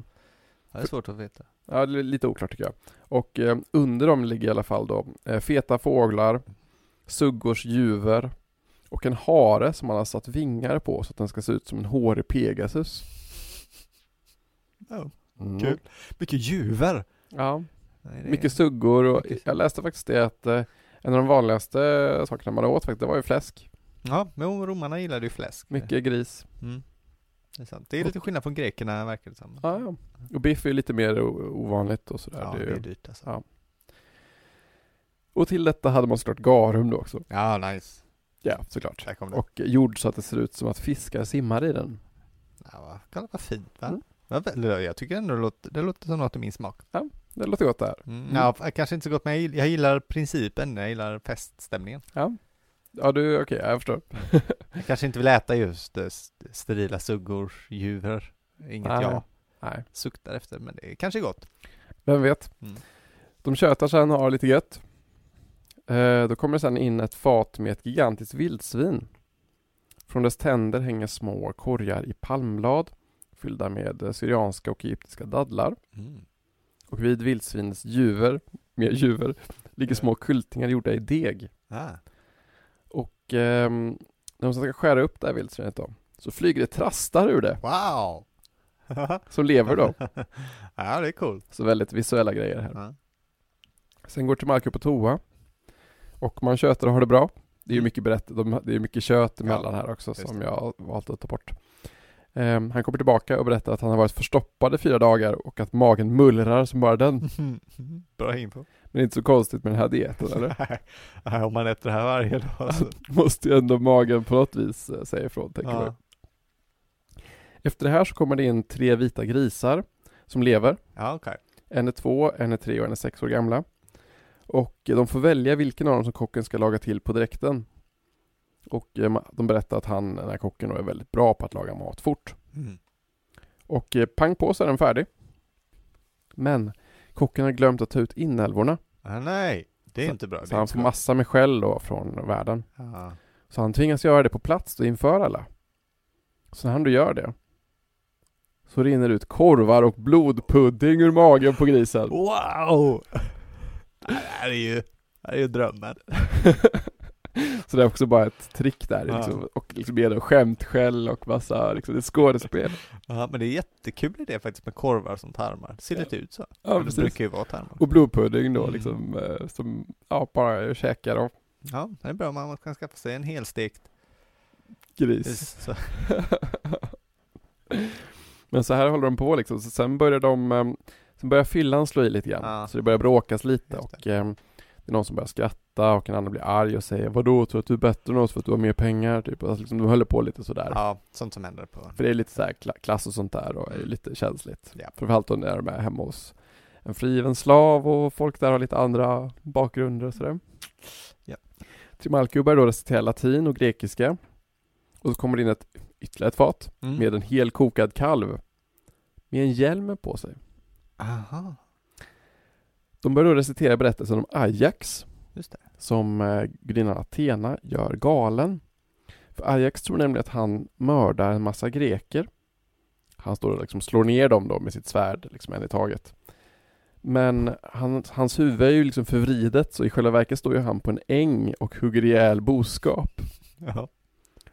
Det är svårt att veta. ja, det är lite oklart tycker jag. Och eh, under dem ligger i alla fall då eh, feta fåglar, suggors juver och en hare som man har satt vingar på så att den ska se ut som en hårig Pegasus. Ja, Mm. Kul. Mycket juver. Ja, Nej, är- mycket suggor och Mycket jag läste faktiskt det att eh, en av de vanligaste sakerna man åt faktiskt, det var ju fläsk. Ja, men romarna gillade ju fläsk. Mycket gris. Mm. Det är sant. Det är lite skillnad från grekerna verkar det som. Ja, ja. Och biff är ju lite mer ovanligt och sådär. Ja, det är det är dyrt alltså. Ja. Och till detta hade man såklart garum då också. Ja, nice. Ja, såklart. Och gjord så att det ser ut som att fiskar simmar i den. Ja, kolla vad fint va? Mm. Ja, Jag tycker ändå det låter, det låter som något i min smak. Det låter gott det här. Mm. Ja, kanske inte så gott, men jag gillar, jag gillar principen. Jag gillar feststämningen. Ja. Ja, du, okej, jag förstår. Jag kanske inte vill äta just eh, st- sterila suggor, djur. Inget Nej. jag Nej, suktar efter, men det är kanske gott. vem vet. Mm. De tjötar sen och har lite gött. Eh, då kommer det sen in ett fat med ett gigantiskt vildsvin. Från dess tänder hänger små korgar i palmblad fyllda med eh, syrianska och egyptiska dadlar. Mm. Och vid vildsvinets juver, med juver, ligger små kultingar gjorda i deg. Ah. Och ehm, när de ska skära upp det här vildsvinet då, så flyger det trastar ur det, Wow! som lever då. ja, det är coolt. Så väldigt visuella grejer här. Ja. Sen går till Marco på toa. Och man tjötar och har det bra. Det är ju Mm. mycket berätt, de, det är mycket kött emellan Ja, här också som jag valt att ta bort. Ehm, han kommer tillbaka och berättar att han har varit förstoppad i fyra dagar och att magen mullrar som bara den. Bra info. Men det är inte så konstigt med den här dieten eller? Nej, om man äter det här varje dag så. Måste ju ändå magen på något vis eh, säga ifrån, tänker Ja. Efter det här så kommer det in tre vita grisar som lever. Ja, okej. En är två, en är tre och en är sex år gamla. Och eh, de får välja vilken av dem som kocken ska laga till på direkten. Och eh, de berättar att han, den här kocken, är väldigt bra på att laga mat fort. Mm. Och eh, pang på så är den färdig. Men kocken har glömt att ta ut inälvorna. Ah, nej, det är Så- inte bra. Så han får bra. massa med skäll då från världen. Ja. Så han tvingas göra det på plats då inför alla. Så när han då gör det så rinner det ut korvar och blodpudding ur magen på grisen. Wow! Det här är ju, det här är ju drömmen. så det är också bara ett trick där Ja. liksom, och liksom det skämtskäll och massa, liksom, det är skådespel. Ja, men det är jättekul idé faktiskt med korvar som tarmar. Det ser Ja. lite ut så. Ja, det precis. brukar ju vara tarmar. Och blodpudding då Mm. liksom, eh, som ja, bara käkar och Ja, det är bra. Man kan skaffa sig en helstekt gris. Så. Men så här håller de på liksom, så sen börjar de, eh, sen börjar fyllan slå i lite grann. Så det börjar bråkas lite och det är någon som börjar skratta och en annan blir arg och säger Vadå, tror du att du är bättre än oss för att du har mer pengar? Typ, alltså, liksom, de håller på lite sådär. Ja, sånt som händer på. För det är lite så här kla- klass och sånt där och är lite känsligt. Ja. Framförallt då när de är hemma hos en frigiven slav och folk där har lite andra bakgrunder och sådär. Ja. Trimalchio börjar då recitera latin och grekiska. Och så kommer det in ett ytterligare ett fat Mm. med en helkokad kalv med en hjälm på sig. Aha, De börjar då recitera berättelsen om Ajax som eh, gudinnan Athena gör galen. För Ajax tror nämligen att han mördar en massa greker. Han står och liksom slår ner dem då med sitt svärd, liksom en i taget. Men han, hans huvud är ju liksom förvridet så i själva verket står ju han på en äng och hugger ihjäl boskap. Ja,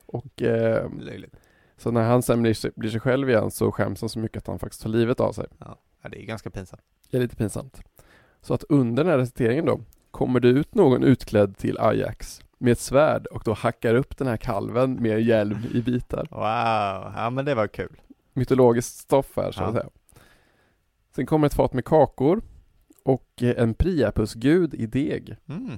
Och eh, löjligt. så när han sen blir blir sig själv igen så skäms han så mycket att han faktiskt tar livet av sig. Ja, det är ganska pinsamt. Det är lite pinsamt. Så att under den här reciteringen då kommer det ut någon utklädd till Ajax med ett svärd och då hackar upp den här kalven med hjälm i bitar. Wow, ja men det var kul. Mytologiskt stoff här så att Ja. säga. Sen kommer ett fat med kakor och eh, en Priapusgud i deg. Mm,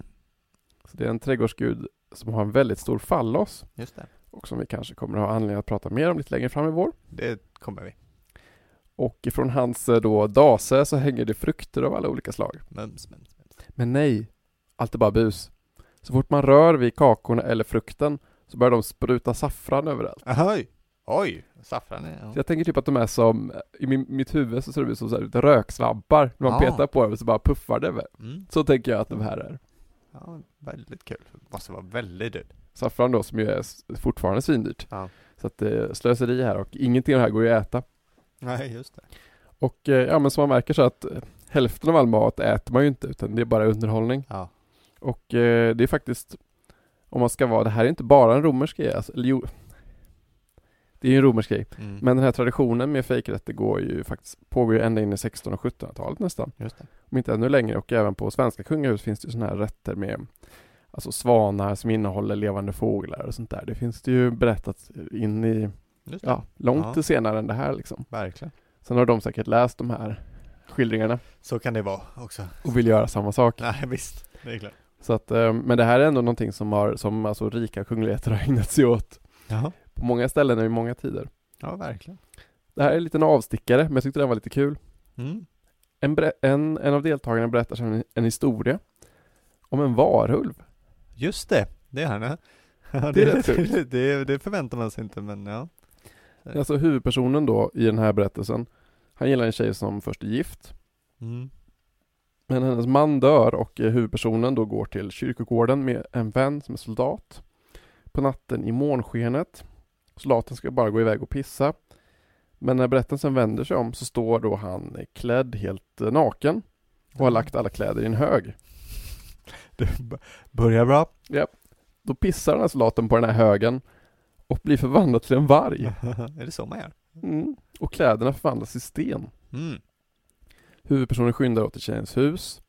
Så det är en trädgårdsgud som har en väldigt stor fallos just det. och som vi kanske kommer att ha anledning att prata mer om lite längre fram i vår. Det kommer vi. Och från hans eh, då dase så hänger det frukter av alla olika slag. Mums, mums, mums. Men nej, allt är bara bus. Så fort man rör vid kakorna eller frukten så börjar de spruta saffran överallt. Oj, oj, saffran är... Så Ja. jag tänker typ att de är som, i min, mitt huvud så ser det ut som så här, röksvampar. När man Ja. petar på dem så bara puffar det över. Mm. Så tänker jag att de här är. ja, väldigt kul. Det måste vara väldigt dyrt. Saffran då som ju är fortfarande svindyrt. Ja. Så att det är slöseri här och ingenting av det här går ju att äta. Nej, just det. Och eh, ja men som man märker så att eh, hälften av all mat äter man ju inte utan det är bara underhållning. Ja. Och eh, det är faktiskt, om man ska vara, det här är inte bara en romersk grej, alltså, eller jo, det är ju en romersk grej. Mm. Men den här traditionen med fejkrätter går ju faktiskt, pågår ju ända in i 1600 och 1700-talet nästan. Just det. Om inte ännu längre och även på svenska kungahus finns det ju sådana här rätter med Alltså svanar som innehåller levande fåglar och sånt där. Det finns det ju berättat in i. ja, långt Ja. senare än det här liksom. Verkligen. Sen har de säkert läst de här skildringarna Så kan det vara också. och vill göra samma sak. Nej, visst. Det är klart. Så att, eh, men det här är ändå någonting som har, som alltså rika kungligheter har ägnat sig åt Jaha. på många ställen och i många tider. Ja, verkligen. Det här är en liten avstickare, men jag tyckte den var lite kul. Mm. En, en, en av deltagarna berättar en, en historia om en varulv. Just det, det är han. ja. Det är rätt sjukt. det, det, det förväntar man sig inte, men ja. Alltså huvudpersonen då i den här berättelsen, han gillar en tjej som först är gift, Mm. men hennes man dör och eh, huvudpersonen då går till kyrkogården med en vän som är soldat. På natten i månskenet. Soldaten ska bara gå iväg och pissa. Men när berättelsen vänder sig om så står då han eh, klädd helt eh, naken och har lagt alla kläder i en hög. Det börjar bra. Då pissar den här soldaten på den här högen och blir förvandlad till en varg. är det så man gör? Mm. Och kläderna förvandlas till sten. Mm. Huvudpersonen skyndar åt till tjejens hus.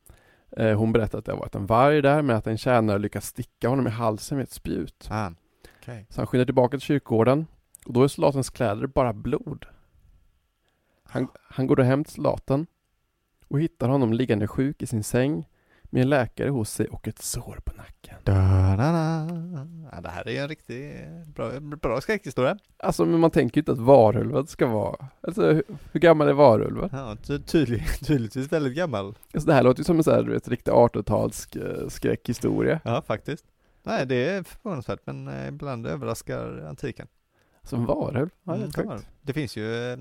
Eh, hon berättar att det har varit en varg där men att en tjänare lyckas sticka honom i halsen med ett spjut. Ah. Okej. Så han skyndar tillbaka till kyrkogården Och då är soldatens kläder bara blod. Han, han går då hem till soldaten och hittar honom liggande sjuk i sin säng med en läkare hos sig och ett sår på nacken. Da, da, da. Ja, det här är en riktigt bra, bra skräckhistoria. Alltså men man tänker ju inte att varulven ska vara, alltså hur, hur gammal är varulven? Ja, ty tydlig, tydligtvis väldigt gammal. Alltså det här låter ju som en sån här, du vet, riktig 1800-tals eh, skräckhistoria. Ja, faktiskt. Nej, det är förvånansvärt, men eh, ibland överraskar antiken. Som varulv? Ja, Mm, det vara. det finns ju, eh,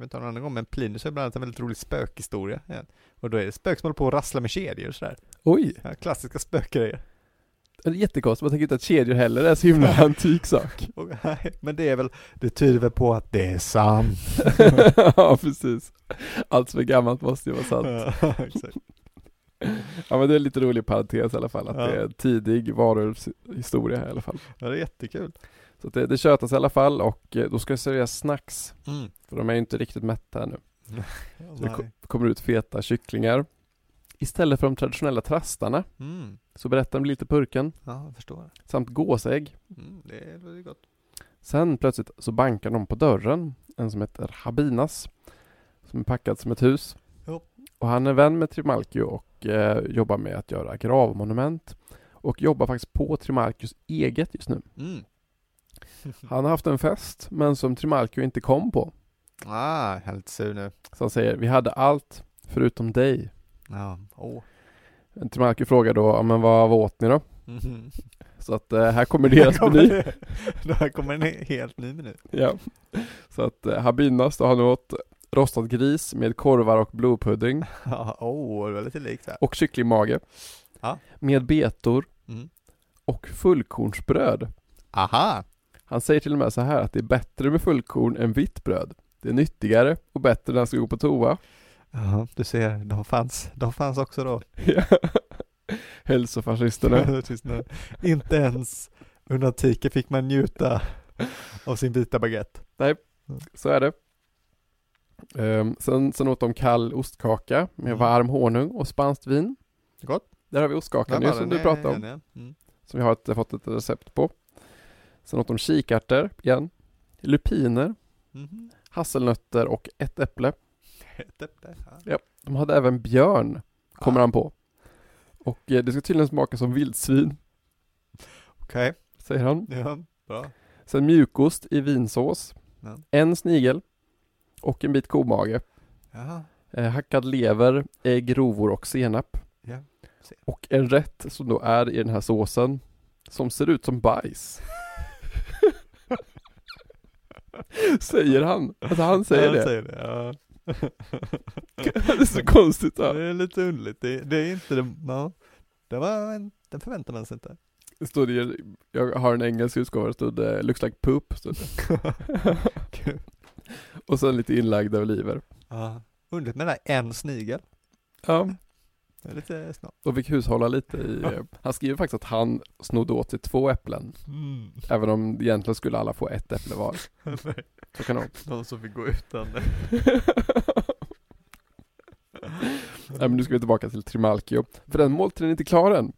kan vi ta en annan gång, men Plinus har bland annat en väldigt rolig spökhistoria. Ja. Och då är det spök som håller på att rassla med kedjor sådär. Oj! Ja, klassiska spökgrejer. Jättekonstigt, man tänker inte att kedjor heller är så himla antik sak. Och, nej, men det är väl, det tyder väl på att det är sant. ja, precis. Allt som är gammalt måste ju vara sant. Ja, exakt. Ja men det är lite rolig parentes i alla fall, att Ja. det är tidig varulvshistoria i alla fall. ja, det är jättekul. Så det, det tjötas i alla fall och eh, då ska det serveras snacks, Mm. för de är ju inte riktigt mätta ännu. Så det ko- kommer ut feta kycklingar. Istället för de traditionella trastarna Mm. så berättar de lite purken Ja, jag förstår. samt gåsägg. Mm, det låter gott. Sen plötsligt så bankar de på dörren, en som heter Habinas, som är packad som ett hus. Jo. Och han är vän med Trimalchio och eh, jobbar med att göra gravmonument och jobbar faktiskt på Trimalchios eget just nu. Mm. Han har haft en fest, men som Trimalchio inte kom på. Ah, jag är lite sur nu. Så han säger, vi hade allt förutom dig. Ja, åh. Men Trimalchio frågar då, men vad, vad åt ni då? Mhm. Så att eh, här kommer deras meny. Här kommer en helt ny meny. Ja. Så att eh, Habinas då har nu åt rostad gris med korvar och blodpudding Ja, åh, det var lite likt här. och kycklingmage. Ja. Med betor Mm. och fullkornsbröd. Aha! Han säger till och med så här att det är bättre med fullkorn än vitt bröd. Det är nyttigare och bättre när han ska gå på toa. Ja, du ser, de fanns, de fanns också då. Hälsofascisterna. Inte ens under antiken fick man njuta av sin vita baguette. Så är det. Ehm, sen, sen åt de kall ostkaka med Mm. varm honung och spanskt vin. Gott. Där har vi ostkakan ju som du pratade om. Mm. Som vi har ett, fått ett recept på. Sen åt de kikärtor igen. Lupiner, Mhm. hasselnötter och ett äpple. Ett äpple. Ja. Ja. De hade även björn, kommer Ah. han på. Och eh, det ska tydligen smaka som vildsvin, Okej, säger han. ja, bra. Sen mjukost i vinsås. Ja. En snigel. Och en bit komage. Jaha. Eh, hackad lever, ägg, rovor och senap. Ja. Och en rätt som då är i den här såsen som ser ut som bajs. säger han. Alltså han säger Ja, det. Säger det. Ja. det är så konstigt. Ja. Det är lite underligt. Det, det är inte det, ja. Det var en, den förväntar man sig inte. Stod det, jag har en engelsk utgåva, det stod det, looks like poop. Stod det. Och sen lite inlagda oliver. Ja. Underligt med den här en snigel. Ja, Det är lite snabbt. och fick hushålla lite i, han skriver faktiskt att han snodde åt sig två äpplen. Mm. Även om egentligen skulle alla få ett äpple var. Så kan vara. Någon som fick gå utan det. Nej men nu ska vi tillbaka till Trimalchio. För den måltiden är inte klar än.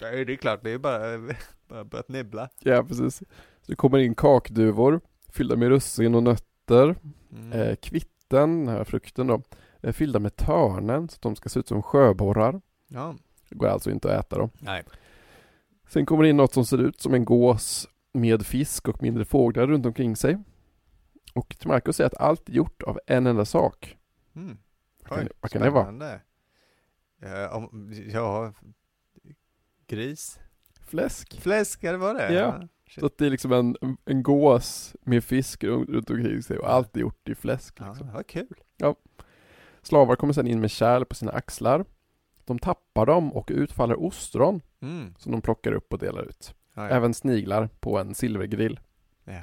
Nej, det är klart. Det är bara, bara börjat nibbla. Ja precis. Så det kommer in kakduvor, fyllda med russin och nötter. Mm. Eh, kvitten, den här frukten då, är fyllda med törnen så att de ska se ut som sjöborrar. Ja. Det går alltså inte att äta dem. Nej. Sen kommer det in något som ser ut som en gås med fisk och mindre fåglar runt omkring sig. Och Trimalchio säger att allt är gjort av en enda sak. Mm. Vad kan- vad kan det vara? Ja, om, ja, gris. Fläsk. Fläsk, ja det var det? Ja. Så att det är liksom en, en gås med fisk runt omkring sig och allt är gjort i fläsk. Ja, Liksom. vad kul. Slavar kommer sedan in med kärl på sina axlar. De tappar dem och utfaller ostron Mm. som de plockar upp och delar ut. Ja. Även sniglar på en silvergrill. Ja.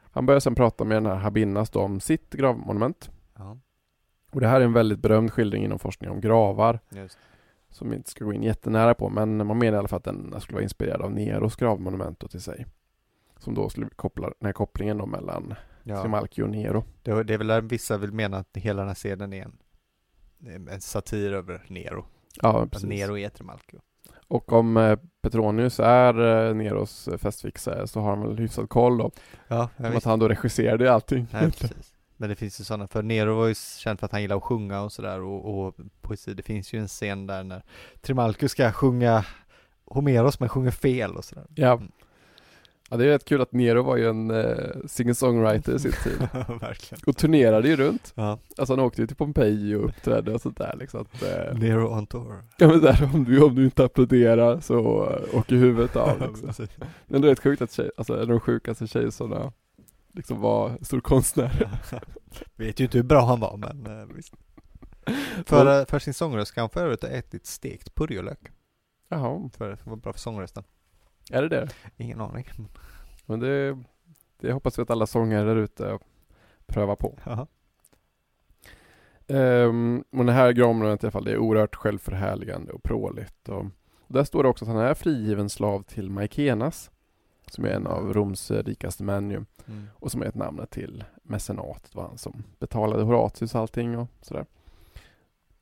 Han börjar sedan prata med den här Habinnas om sitt gravmonument. Ja, Och det här är en väldigt berömd skildring inom forskning om gravar just. som vi inte ska gå in jättenära på men man menar i alla fall att den skulle vara inspirerad av Neros gravmonument till sig. Som då skulle koppla den här kopplingen då mellan Ja. Trimalchio Nero. Det, det är väl där vissa vill mena att hela den här scenen är en, en satir över Nero. Ja, Att precis. Nero är Trimalchio. Och om eh, Petronius är eh, Neros eh, festfixare så har han väl hyfsad koll då. Ja, Som att han då regisserade allting. Nej, precis. Men det finns ju sådana, för Nero var ju känd för att han gillar att sjunga och sådär och, och poesi. Det finns ju en scen där när Trimalchio ska sjunga Homeros men sjunger fel och sådär. Ja. Ja, det är rätt kul att Nero var ju en eh, singer-songwriter i sin tid. Verkligen. Och turnerade ju runt. Ja. Alltså han åkte ju till Pompeji och uppträdde och sånt där liksom. Att, eh, Nero on tour. ja men där, om du, om du inte applåderar så eh, åker huvudet av liksom. Men det är rätt sjukt att tjej, alltså en av de sjukaste tjejsarna liksom var stor konstnär. Vet ju inte hur bra han var men eh, visst. För, eh, för sin sångröst ska han för övrigt ha ätit stekt purjolök. Jaha, För det var bra för sångrösten. Är det det? Ingen aning. Men det, det hoppas vi att alla sångare där ute prövar på. Um, och det här gravområdet i alla fall, det är oerhört självförhärligande och pråligt. Och, och där står det också att han är frigiven slav till Maikenas, som är en av Roms rikaste män ju, Mm. och som är ett namn till mecenatet, var han som betalade Horatius och allting och sådär.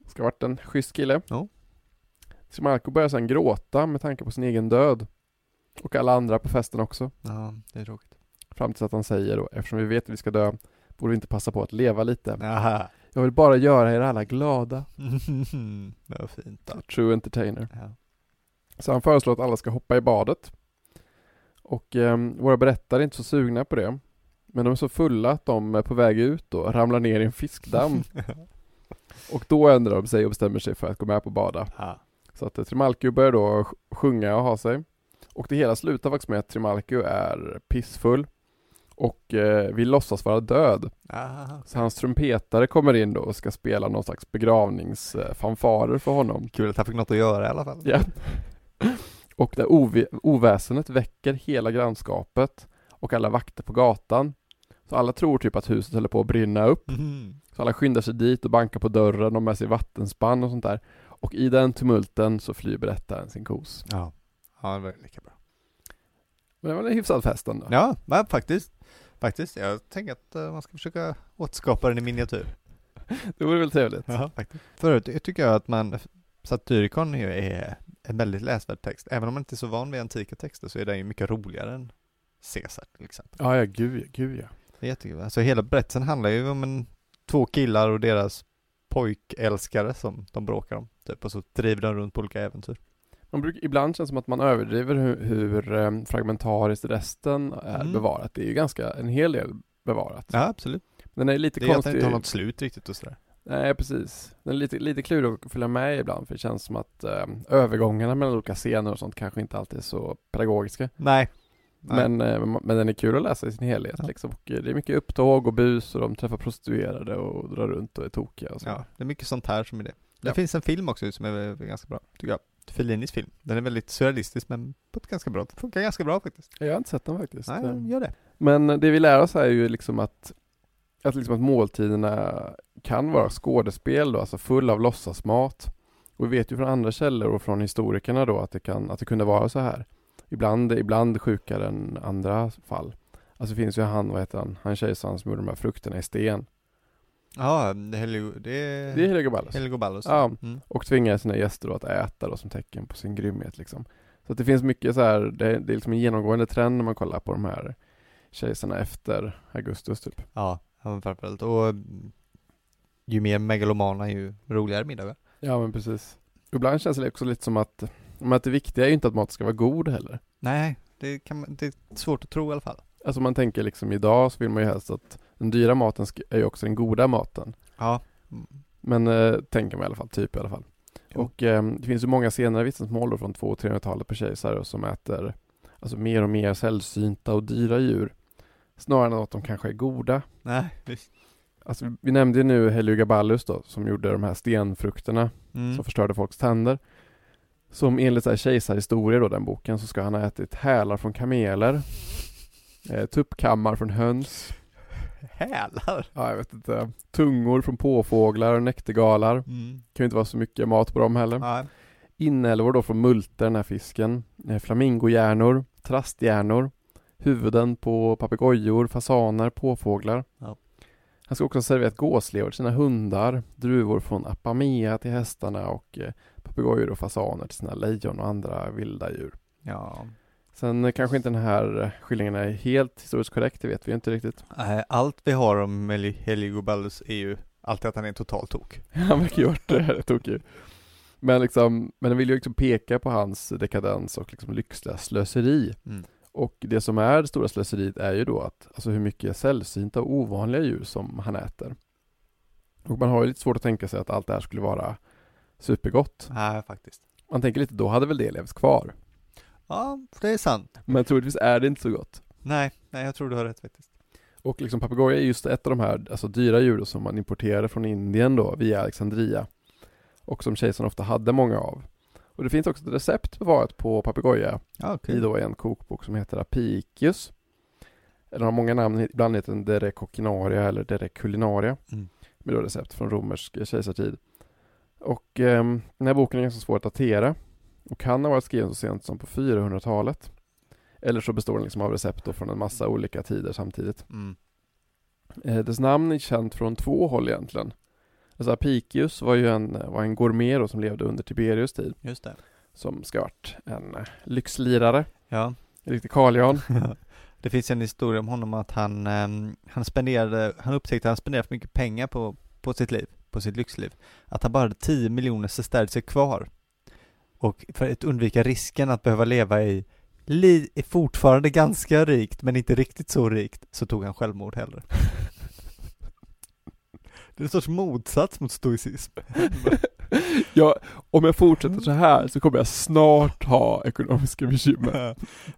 Ska ha varit en schysst kille. Ja. Trimalco börjar sedan gråta med tanke på sin egen död. Och alla andra på festen också. Ja, det är tråkigt. Fram tills att han säger då, eftersom vi vet att vi ska dö, borde vi inte passa på att leva lite. Jaha. Jag vill bara göra er alla glada. det var fint då. True entertainer. Ja. Så han föreslår att alla ska hoppa i badet. Och eh, våra berättare är inte så sugna på det. Men de är så fulla att de är på väg ut och ramlar ner i en fiskdamm. och då ändrar de sig och bestämmer sig för att gå med på att bada. ja. Så att eh, Trimalchio börjar då sj- sjunga och ha sig. Och det hela slutar faktiskt med att Trimalchio är pissfull. Och eh, vill låtsas vara död. Aha. Så hans trumpetare kommer in då och ska spela någon slags begravningsfanfarer för honom. Kul att han fick något att göra i alla fall. Ja. Och det ov- oväsendet väcker hela grannskapet och alla vakter på gatan. Så alla tror typ att huset håller på att brinna upp. Mhm. Så alla skyndar sig dit och bankar på dörren och med sig vattenspann och sånt där. Och i den tumulten så flyr berättaren sin kos. Ja. Ja, det var lika bra. Men det var en hyfsad fest ändå. Ja, men faktiskt. Faktiskt, jag tänker att eh, man ska försöka återskapa den i miniatyr. Det vore väl trevligt. Ja, faktiskt. Förut jag tycker jag att man, Satyricon är en väldigt läsvärd text. Även om man inte är så van vid antika texter så är den ju mycket roligare än Caesar till exempel. Ja, ja, gud, gud ja. Det är jättekul. Alltså hela berättelsen handlar ju om en, två killar och deras pojkälskare som de bråkar om. Typ, och så driver de runt på olika äventyr. Man brukar, ibland känns det som att man överdriver hur, hur eh, fragmentariskt resten är Mm. bevarat. Det är ju ganska, en hel del bevarat. Ja, absolut. Den är lite Det är att den konstig. inte har något slut riktigt och sådär. Nej, precis. Den är lite, lite klurig att följa med ibland för det känns som att eh, övergångarna mellan olika scener och sånt kanske inte alltid är så pedagogiska. Nej. Nej. Men, eh, men den är kul att läsa i sin helhet Ja. liksom. Och eh, det är mycket upptåg och bus och de träffar prostituerade och drar runt och är tokiga och så. Ja, det är mycket sånt här som är det. Det Ja. finns finns en film också som är ganska bra, tycker jag. Fellinis film. Den är väldigt surrealistisk men på ett ganska bra, funkar ganska bra faktiskt. Jag har inte sett den faktiskt. Nej, Eh, gör det. Men det vi lär oss här är ju liksom att, att, liksom att måltiderna kan vara skådespel då, alltså full av låtsasmat. Och vi vet ju från andra källor och från historikerna då att det, kan, att det kunde vara så här. Ibland, ibland sjukare än andra fall. Alltså det finns ju han, vad heter han, han kejsaren som gjorde de här frukterna i sten. Ja, det är Helio, det är... Det är Heliogabalus. Heliogabalus. Ja. Mm. Och tvingar sina gäster då att äta då som tecken på sin grymhet liksom. Så att det finns mycket så här, det, det är liksom en genomgående trend när man kollar på de här kejsarna efter Augustus typ. Ja, framförallt. Och mm, ju mer megalomana ju roligare middagar. Ja men precis. Ibland känns det också lite som att, men att det viktiga är ju inte att maten ska vara god heller. Nej, det, kan man, det är svårt att tro i alla fall. Alltså man tänker liksom idag så vill man ju helst att den dyra maten är ju också den goda maten. Ja. Men eh, tänker man i alla fall, typ i alla fall. Jo. Och eh, det finns ju många senare vittnesmål då från 200 300-talet på kejsare som äter alltså mer och mer sällsynta och dyra djur. Snarare än att de kanske är goda. Nej, visst. Alltså vi- vi nämnde ju nu Heliogabalus då som gjorde de här stenfrukterna Mm. som förstörde folks tänder. Som enligt så här kejsarhistorier då, den boken, så ska han ha ätit hälar från kameler, eh, tuppkammar från höns, Hälar. ja jag vet inte, tungor från påfåglar och näktergalar. Mm. kan ju inte vara så mycket mat på dem heller. Nej. Inälvor då från multer, den här fisken, eh, flamingohjärnor, trasthjärnor, huvuden på papegojor, fasaner, påfåglar. Ja. Han ska också ha serverat gåslever till sina hundar, druvor från Apamea till hästarna och eh, papegojor och fasaner till sina lejon och andra vilda djur. Ja. Sen eh, kanske inte den här eh, skildringen är helt historiskt korrekt, det vet vi inte riktigt. Nej, Allt vi har om Heli- Heliogabalus är ju alltid att han är totalt tok. Han verkar ju varit tokig. Men liksom, men den vill ju liksom peka på hans dekadens och liksom lyxliga slöseri. Mm. Och det som är det stora slöseriet är ju då att, alltså hur mycket sällsynta och ovanliga djur som han äter. Och man har ju lite svårt att tänka sig att allt det här skulle vara supergott. Nej, faktiskt. Man tänker lite, då hade väl det levts kvar. Ja, det är sant. Men troligtvis är det inte så gott. Nej, nej, jag tror du har rätt faktiskt. Och liksom papegoja är just ett av de här alltså dyra djuren som man importerade från Indien då via Alexandria. Och som kejsaren ofta hade många av. Och det finns också ett recept bevarat på papegoja Ja, i då en kokbok som heter Apicius. Eller har många namn, ibland heter den Dere Coquinaria eller Dere Culinaria. Mm. Med då recept från romersk kejsartid. Och ehm, den här boken är ganska svår att datera. Och kan ha varit skriven så sent som på 400-talet. Eller så består den liksom av recept från en massa olika tider samtidigt. Mm. Eh, dess namn är känt från två håll egentligen. Alltså Apicius var ju en, var en gourmet som levde under Tiberius tid. Just det. Som ska varit en eh, lyxlirare. Ja. En riktig Carl det finns en historia om honom att han, ehm, han spenderade, han upptäckte att han spenderade för mycket pengar på, på sitt liv, på sitt lyxliv. Att han bara hade 10 miljoner sestertier kvar. Och för att undvika risken att behöva leva i, li, fortfarande ganska rikt, men inte riktigt så rikt, så tog han självmord hellre. Det är en sorts motsats mot stoicism. Ja, om jag fortsätter så här så kommer jag snart ha ekonomiska bekymmer.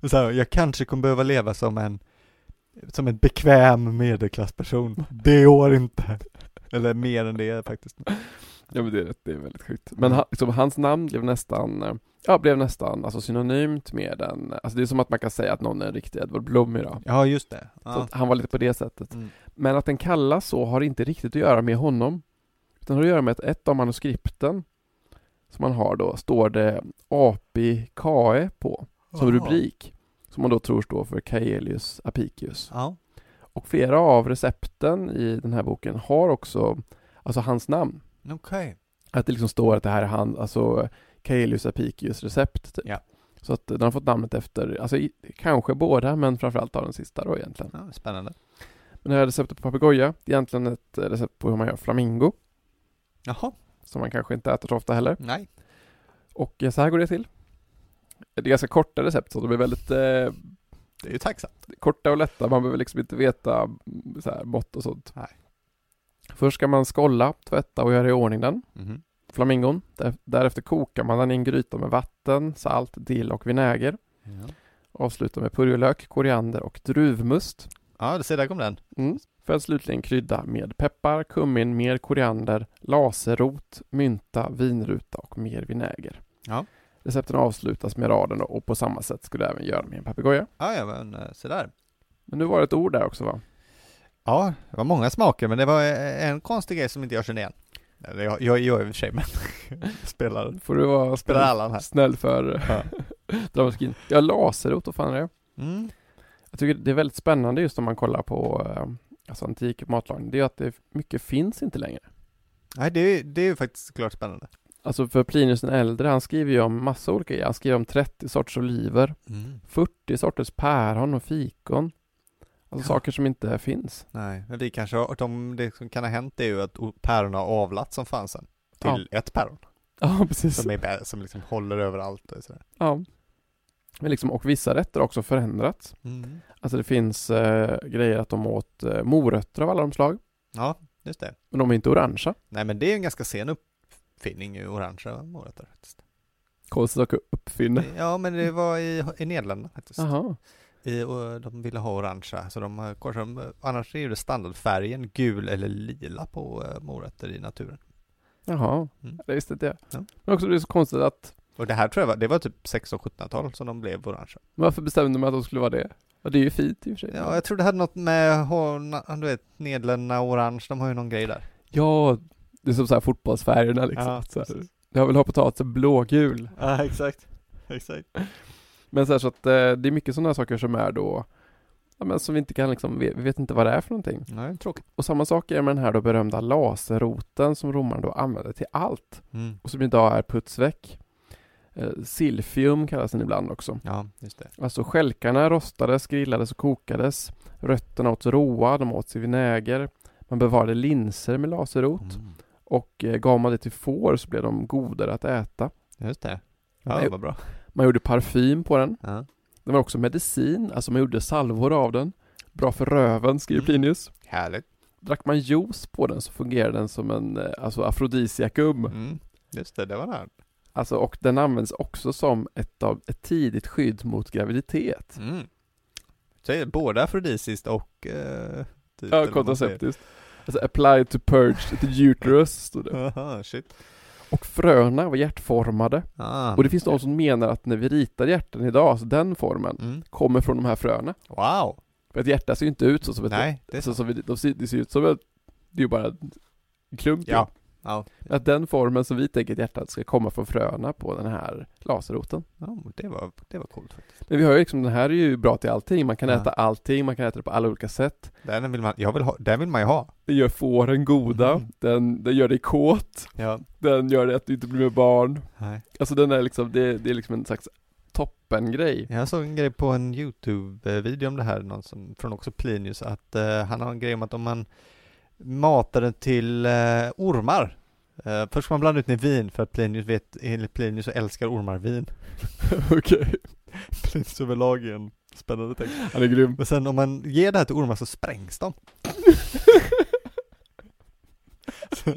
Så här, jag kanske kommer behöva leva som en som en bekväm medelklassperson. Det går inte. Eller mer än det faktiskt. Ja men det är, det är väldigt sjukt. Men han, liksom, hans namn blev nästan, eh, ja blev nästan alltså synonymt med en, alltså det är som att man kan säga att någon är en riktig Edward Blom idag. Ja, just det. Ja. han var lite på det sättet. Mm. Men att den kallas så har inte riktigt att göra med honom. Utan har att göra med att ett av manuskripten som man har då, står det API KE på som Jaha. rubrik. Som man då tror står för Caelius Apicius. Ja. Och flera av recepten i den här boken har också, alltså hans namn. Okej. Att det liksom står att det här är han, alltså Caelius Apicius recept typ. Ja. Så att den har fått namnet efter, alltså i, kanske båda men framförallt av den sista då egentligen. Ja, spännande. Men det här receptet på papegoja, det är egentligen ett recept på hur man gör flamingo. Jaha. Som man kanske inte äter så ofta heller. Nej. Och eh, så här går det till. Det är ganska korta recept så de är väldigt eh, Det är ju tacksamt. korta och lätta. Man behöver liksom inte veta mm, så här, mått och sånt. Nej. Först ska man skolla, tvätta och göra i ordning den. Mhm. Flamingon. Där- Därefter kokar man den i en gryta med vatten, salt, dill och vinäger. Ja. Avslutar med purjolök, koriander och druvmust. ja, det ser där kom den. Mm. För att slutligen krydda med peppar, kummin, mer koriander, laserrot, mynta, vinruta och mer vinäger. Ja. Recepten avslutas med raden och på samma sätt skulle du även göra med en papegoja. Ja, ja, men eh, se där. Men nu var det ett ord där också va? Ja, det var många smaker, men det var eh, en konstig grej som inte jag kände igen. Jag, jag gör i och för sig, men spelar, Får du vara spelar snäll, Allan här. snäll för Ja. dramaturgin. Ja, laserrot, vad fan är det? Mm. Jag tycker det är väldigt spännande just om man kollar på eh, alltså antik matlagning. Det är ju att det mycket finns inte längre. Nej, det, är- det är ju faktiskt klart spännande. Alltså för Plinius den äldre, han skriver ju om massa olika grejer. Han skriver om 30 sorters oliver, 40 sorters päron och fikon. Alltså Ja. saker som inte finns. Nej, men vi kanske har, de, det som kan ha hänt är ju att päron har avlat som fanns sen. Till ett päron. Ja, precis. Som, är, som liksom håller överallt och sådär. Ja. Men liksom, och vissa rätter har också förändrats. Mm. Alltså det finns eh, grejer att de åt eh, morötter av alla de slag. Ja, just det. Men de är inte orangea. Nej, men det är en ganska sen uppfinning, orangea morötter faktiskt. Konstigt att uppfinna. Ja, men det var i, i Nederländerna faktiskt. Jaha. I, och de ville ha orangea, så de har korsat, annars är det standardfärgen gul eller lila på eh, morötter i naturen. Jaha. Mm. Det visste inte jag. Ja. Men också det är så konstigt att Och det här tror jag var, det var typ 1600-1700-tal som de blev orangea. varför bestämde man att de skulle vara det? Ja, det är ju fint i och för sig. Ja, jag tror det hade något med, du vet, Nederländerna orange, de har ju någon grej där. Ja, det är som så här fotbollsfärgerna liksom. Ja, så här. Jag vill ha potatisen blågul. Ja, exakt. Exakt. Men så, här, så att eh, det är mycket sådana saker som är då ja, men som vi inte kan liksom, vi vet inte vad det är för någonting. Nej, tråkigt. Och samma sak är med den här då berömda laserroten som romarna då använde till allt. Mm. Och som idag är putsväck. Eh, silfium kallas den ibland också. Ja, just det. Alltså stjälkarna rostades, grillades och kokades. Rötterna åts råa, de åts i vinäger. Man bevarade linser med laserrot. Mm. Och eh, gav man det till får så blev de godare att äta. Just det. Ja, Nej. vad bra. Man gjorde parfym på den. Ja. Den var också medicin, alltså man gjorde salvor av den. Bra för röven, skriver Mm. Plinius. Härligt. Drack man juice på den så fungerade den som en eh, alltså afrodisiakum. Mm. Just det, det var det. Alltså, och den används också som ett, av, ett tidigt skydd mot graviditet. Mm. Så både afrodisiskt och... Eh, typ, Ja, kontraceptiskt. Alltså applied to purge the uterus, stod det. Aha, shit. Och fröna var hjärtformade. Ah. Och det finns de som menar att när vi ritar hjärtan idag, alltså den formen, Mm. kommer från de här fröna. Wow. För ett hjärta ser ju inte ut så som ett Nej, det är så, så. som vi, de ser, det ser ut som ett, det är ju bara en klump. Ja. Ja. Att den formen som vi tänker att hjärtat ska komma från fröna på den här laserroten. ja det, var, det var coolt faktiskt. Men vi har ju liksom, den här är ju bra till allting. Man kan Ja. äta allting, man kan äta det på alla olika sätt. Den vill man, jag vill ha, den vill man ju ha. Den gör fåren goda, Mm. den, den gör dig kåt, Ja. den gör att du inte blir med barn. Nej. Alltså den är liksom, det, det är liksom en slags toppengrej. Jag såg en grej på en YouTube-video om det här, någon som, från också Plinius, att eh, han har en grej om att om man matar den till eh, ormar, eh, först ska man blanda ut den i vin för att Plinius vet, enligt Plinius så älskar ormar vin. Okej, Plinius överlag är en spännande text. han är grym. Men sen om man ger det här till ormar så sprängs de.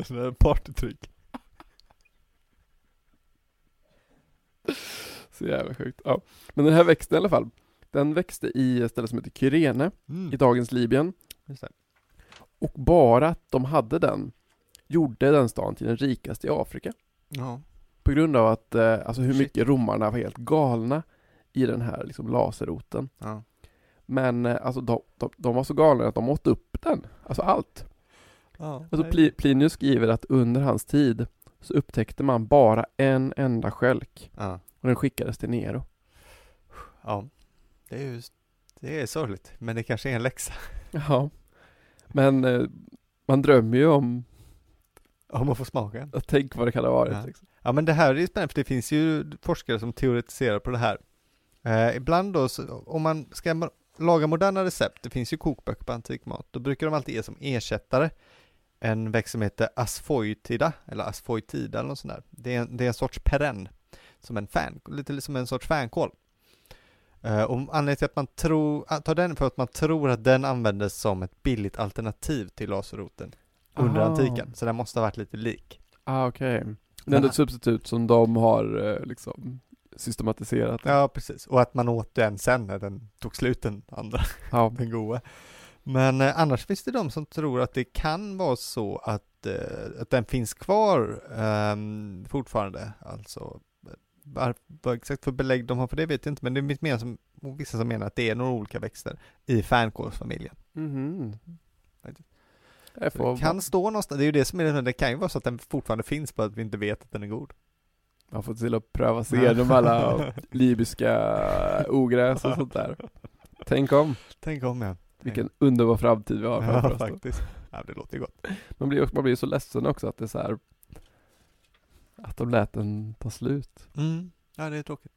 Så det är partytrick. Så jävla sjukt. Ja. Men den här växten i alla fall, den växte i ett ställe som heter Kyrene Mm. i dagens Libyen. Och bara att de hade den gjorde den stan till den rikaste i Afrika. Ja. På grund av att, eh, alltså hur Shit. mycket romarna var helt galna i den här liksom laserroten. ja. Men eh, alltså de, de, de var så galna att de åt upp den. Alltså allt. ja. Alltså Pli, Plinius skriver att under hans tid så upptäckte man bara en enda skälk ja. och den skickades till Nero. ja. Det är ju, det är sorgligt, men det kanske är en läxa. Ja. Men eh, man drömmer ju om Om man får smaka att tänk vad det kan ha varit. Ja. Liksom. Ja men det här är spännande för det finns ju forskare som teoretiserar på det här. Eh, ibland då, så, om man ska laga moderna recept, det finns ju kokböcker på antikmat, då brukar de alltid ge som ersättare en växt som heter asfoitida, eller asfoitida eller något sånt där. Det är, en, det är en sorts perenn, som en fan, lite som en sorts fänkål. Eh, och anledningen till att man tror, ah, tar den för att man tror att den användes som ett billigt alternativ till laserroten under Aha. antiken, så den måste ha varit lite lik. Ah, okej. Det är ändå ett substitut som de har eh, liksom systematiserat. Ja, precis. Och att man åt den sen när den tog slut, den andra, Ja. den goda. Men eh, annars finns det de som tror att det kan vara så att, eh, att den finns kvar ehm, fortfarande. Alltså, vad exakt för belägg de har för det vet jag inte, men det är mer som vissa som menar att det är några olika växter i fänkålsfamiljen. Får Det kan stå någonstans, det är ju det som är det, kan ju vara så att den fortfarande finns på att vi inte vet att den är god. Man får till att pröva sig igenom alla libyska ogräs och sånt där. Tänk om, Tänk om jag. vilken underbar framtid vi har framför Ja, oss. faktiskt. Ja, det låter ju gott. Man blir, man blir så ledsen också att det är så här att de lät den ta slut. Mm. Ja, det är tråkigt.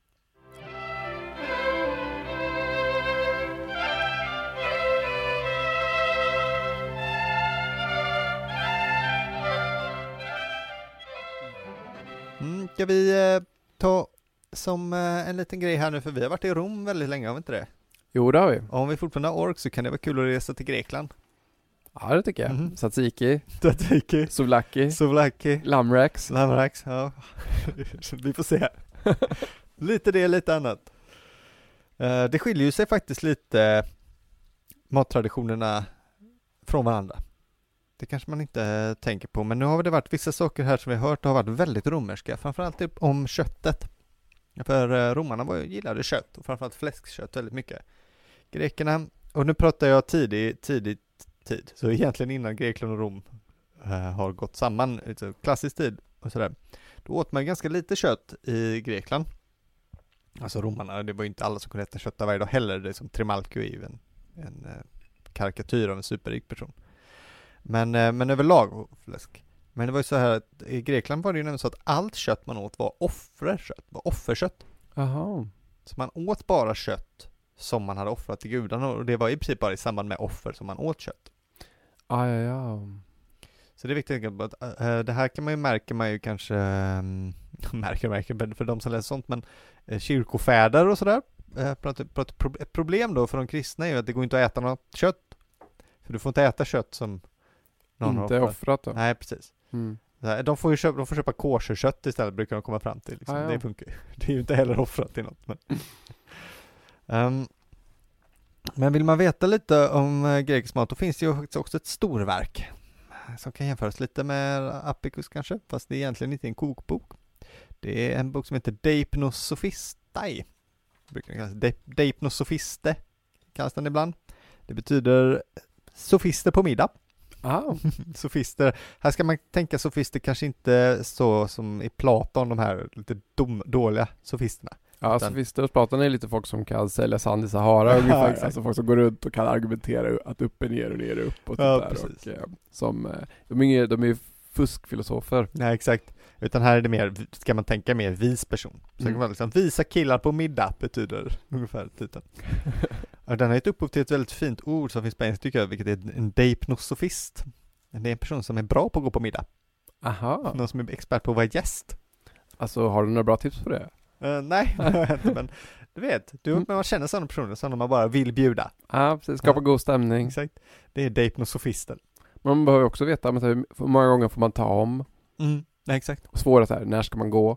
Mm, ska vi eh, ta som eh, en liten grej här nu, för vi har varit i Rom väldigt länge, har vi inte det? Jo, det har vi. Och om vi fortfarande har ork så kan det vara kul att resa till Grekland. Ja, det tycker jag. Mhm. Tzatziki, Tzatziki, souvlaki, souvlaki, lammrex. Lamrax, ja. vi får se. lite det, lite annat. Eh, det skiljer ju sig faktiskt lite mattraditionerna från varandra. Det kanske man inte tänker på, men nu har det varit vissa saker här som vi har hört har varit väldigt romerska, framförallt typ om köttet. För eh, romarna var, gillade kött och framförallt fläskkött väldigt mycket. Grekerna, och nu pratar jag tidig, tidig tid, så egentligen innan Grekland och Rom eh, har gått samman, alltså klassisk tid och sådär. Då åt man ganska lite kött i Grekland. Alltså romarna, det var ju inte alla som kunde äta kött varje dag heller, det är som Trimalchio är ju en, en eh, karikatyr av en superrik person. Men, eh, men överlag fläsk. Men det var ju så här att i Grekland var det ju nämligen så att allt kött man åt var offerkött, var offerkött. Jaha. Så man åt bara kött som man hade offrat till gudarna och det var i princip bara i samband med offer som man åt kött. Ah, ja, ja. Så det är viktigt att äh, det här kan man ju märka man ju kanske, ähm, märker märker för de som läser sånt, men äh, kyrkofäder och sådär, äh, ett problem då för de kristna är ju att det går inte att äta något kött. För du får inte äta kött som någon Inte har offrat. offrat då? Nej, precis. Mm. De får ju köpa, de får köpa kosherkött istället brukar de komma fram till. Liksom. Ah, ja. Det funkar ju. Det är ju inte heller offrat till något. Men, Ehm, men vill man veta lite om eh, grekisk mat, då finns det ju faktiskt också ett storverk eh, som kan jämföras lite med Apicus kanske, fast det är egentligen inte en kokbok. Det är en bok som heter Deipnos Sophistai. Brukar kallas. De- kallas den ibland. Det betyder sofister på middag. Ah. sofister. Här ska man tänka sofister kanske inte så som i Platon, de här lite dom, dåliga sofisterna. Ja, Utan- sofister och Platon är lite folk som kan sälja sand i Sahara Ja, ungefär. exakt. Alltså folk som går runt och kan argumentera att upp är ner och ner är upp och Ja, precis. Och, eh, som, eh, de är ju de är fuskfilosofer. Nej, exakt. Utan här är det mer, ska man tänka mer vis person. Så Mm. kan vara liksom, visa killar på middag betyder ungefär titeln. den har gett upphov till ett väldigt fint ord som finns på engelska tycker jag, vilket är en deipnosofist. Det är en person som är bra på att gå på middag. Aha. Någon som är expert på att vara gäst. Alltså har du några bra tips på det? Eh, nej, det har inte, men du vet, du, Mm. man känner sådana personer som man bara vill bjuda. Ja, precis. Skapa Ja. god stämning. Exakt. Det är deipnosofisten. Man behöver också veta men, hur många gånger får man ta om? Mm. Nej, exakt. Och svåra så här, när ska man gå?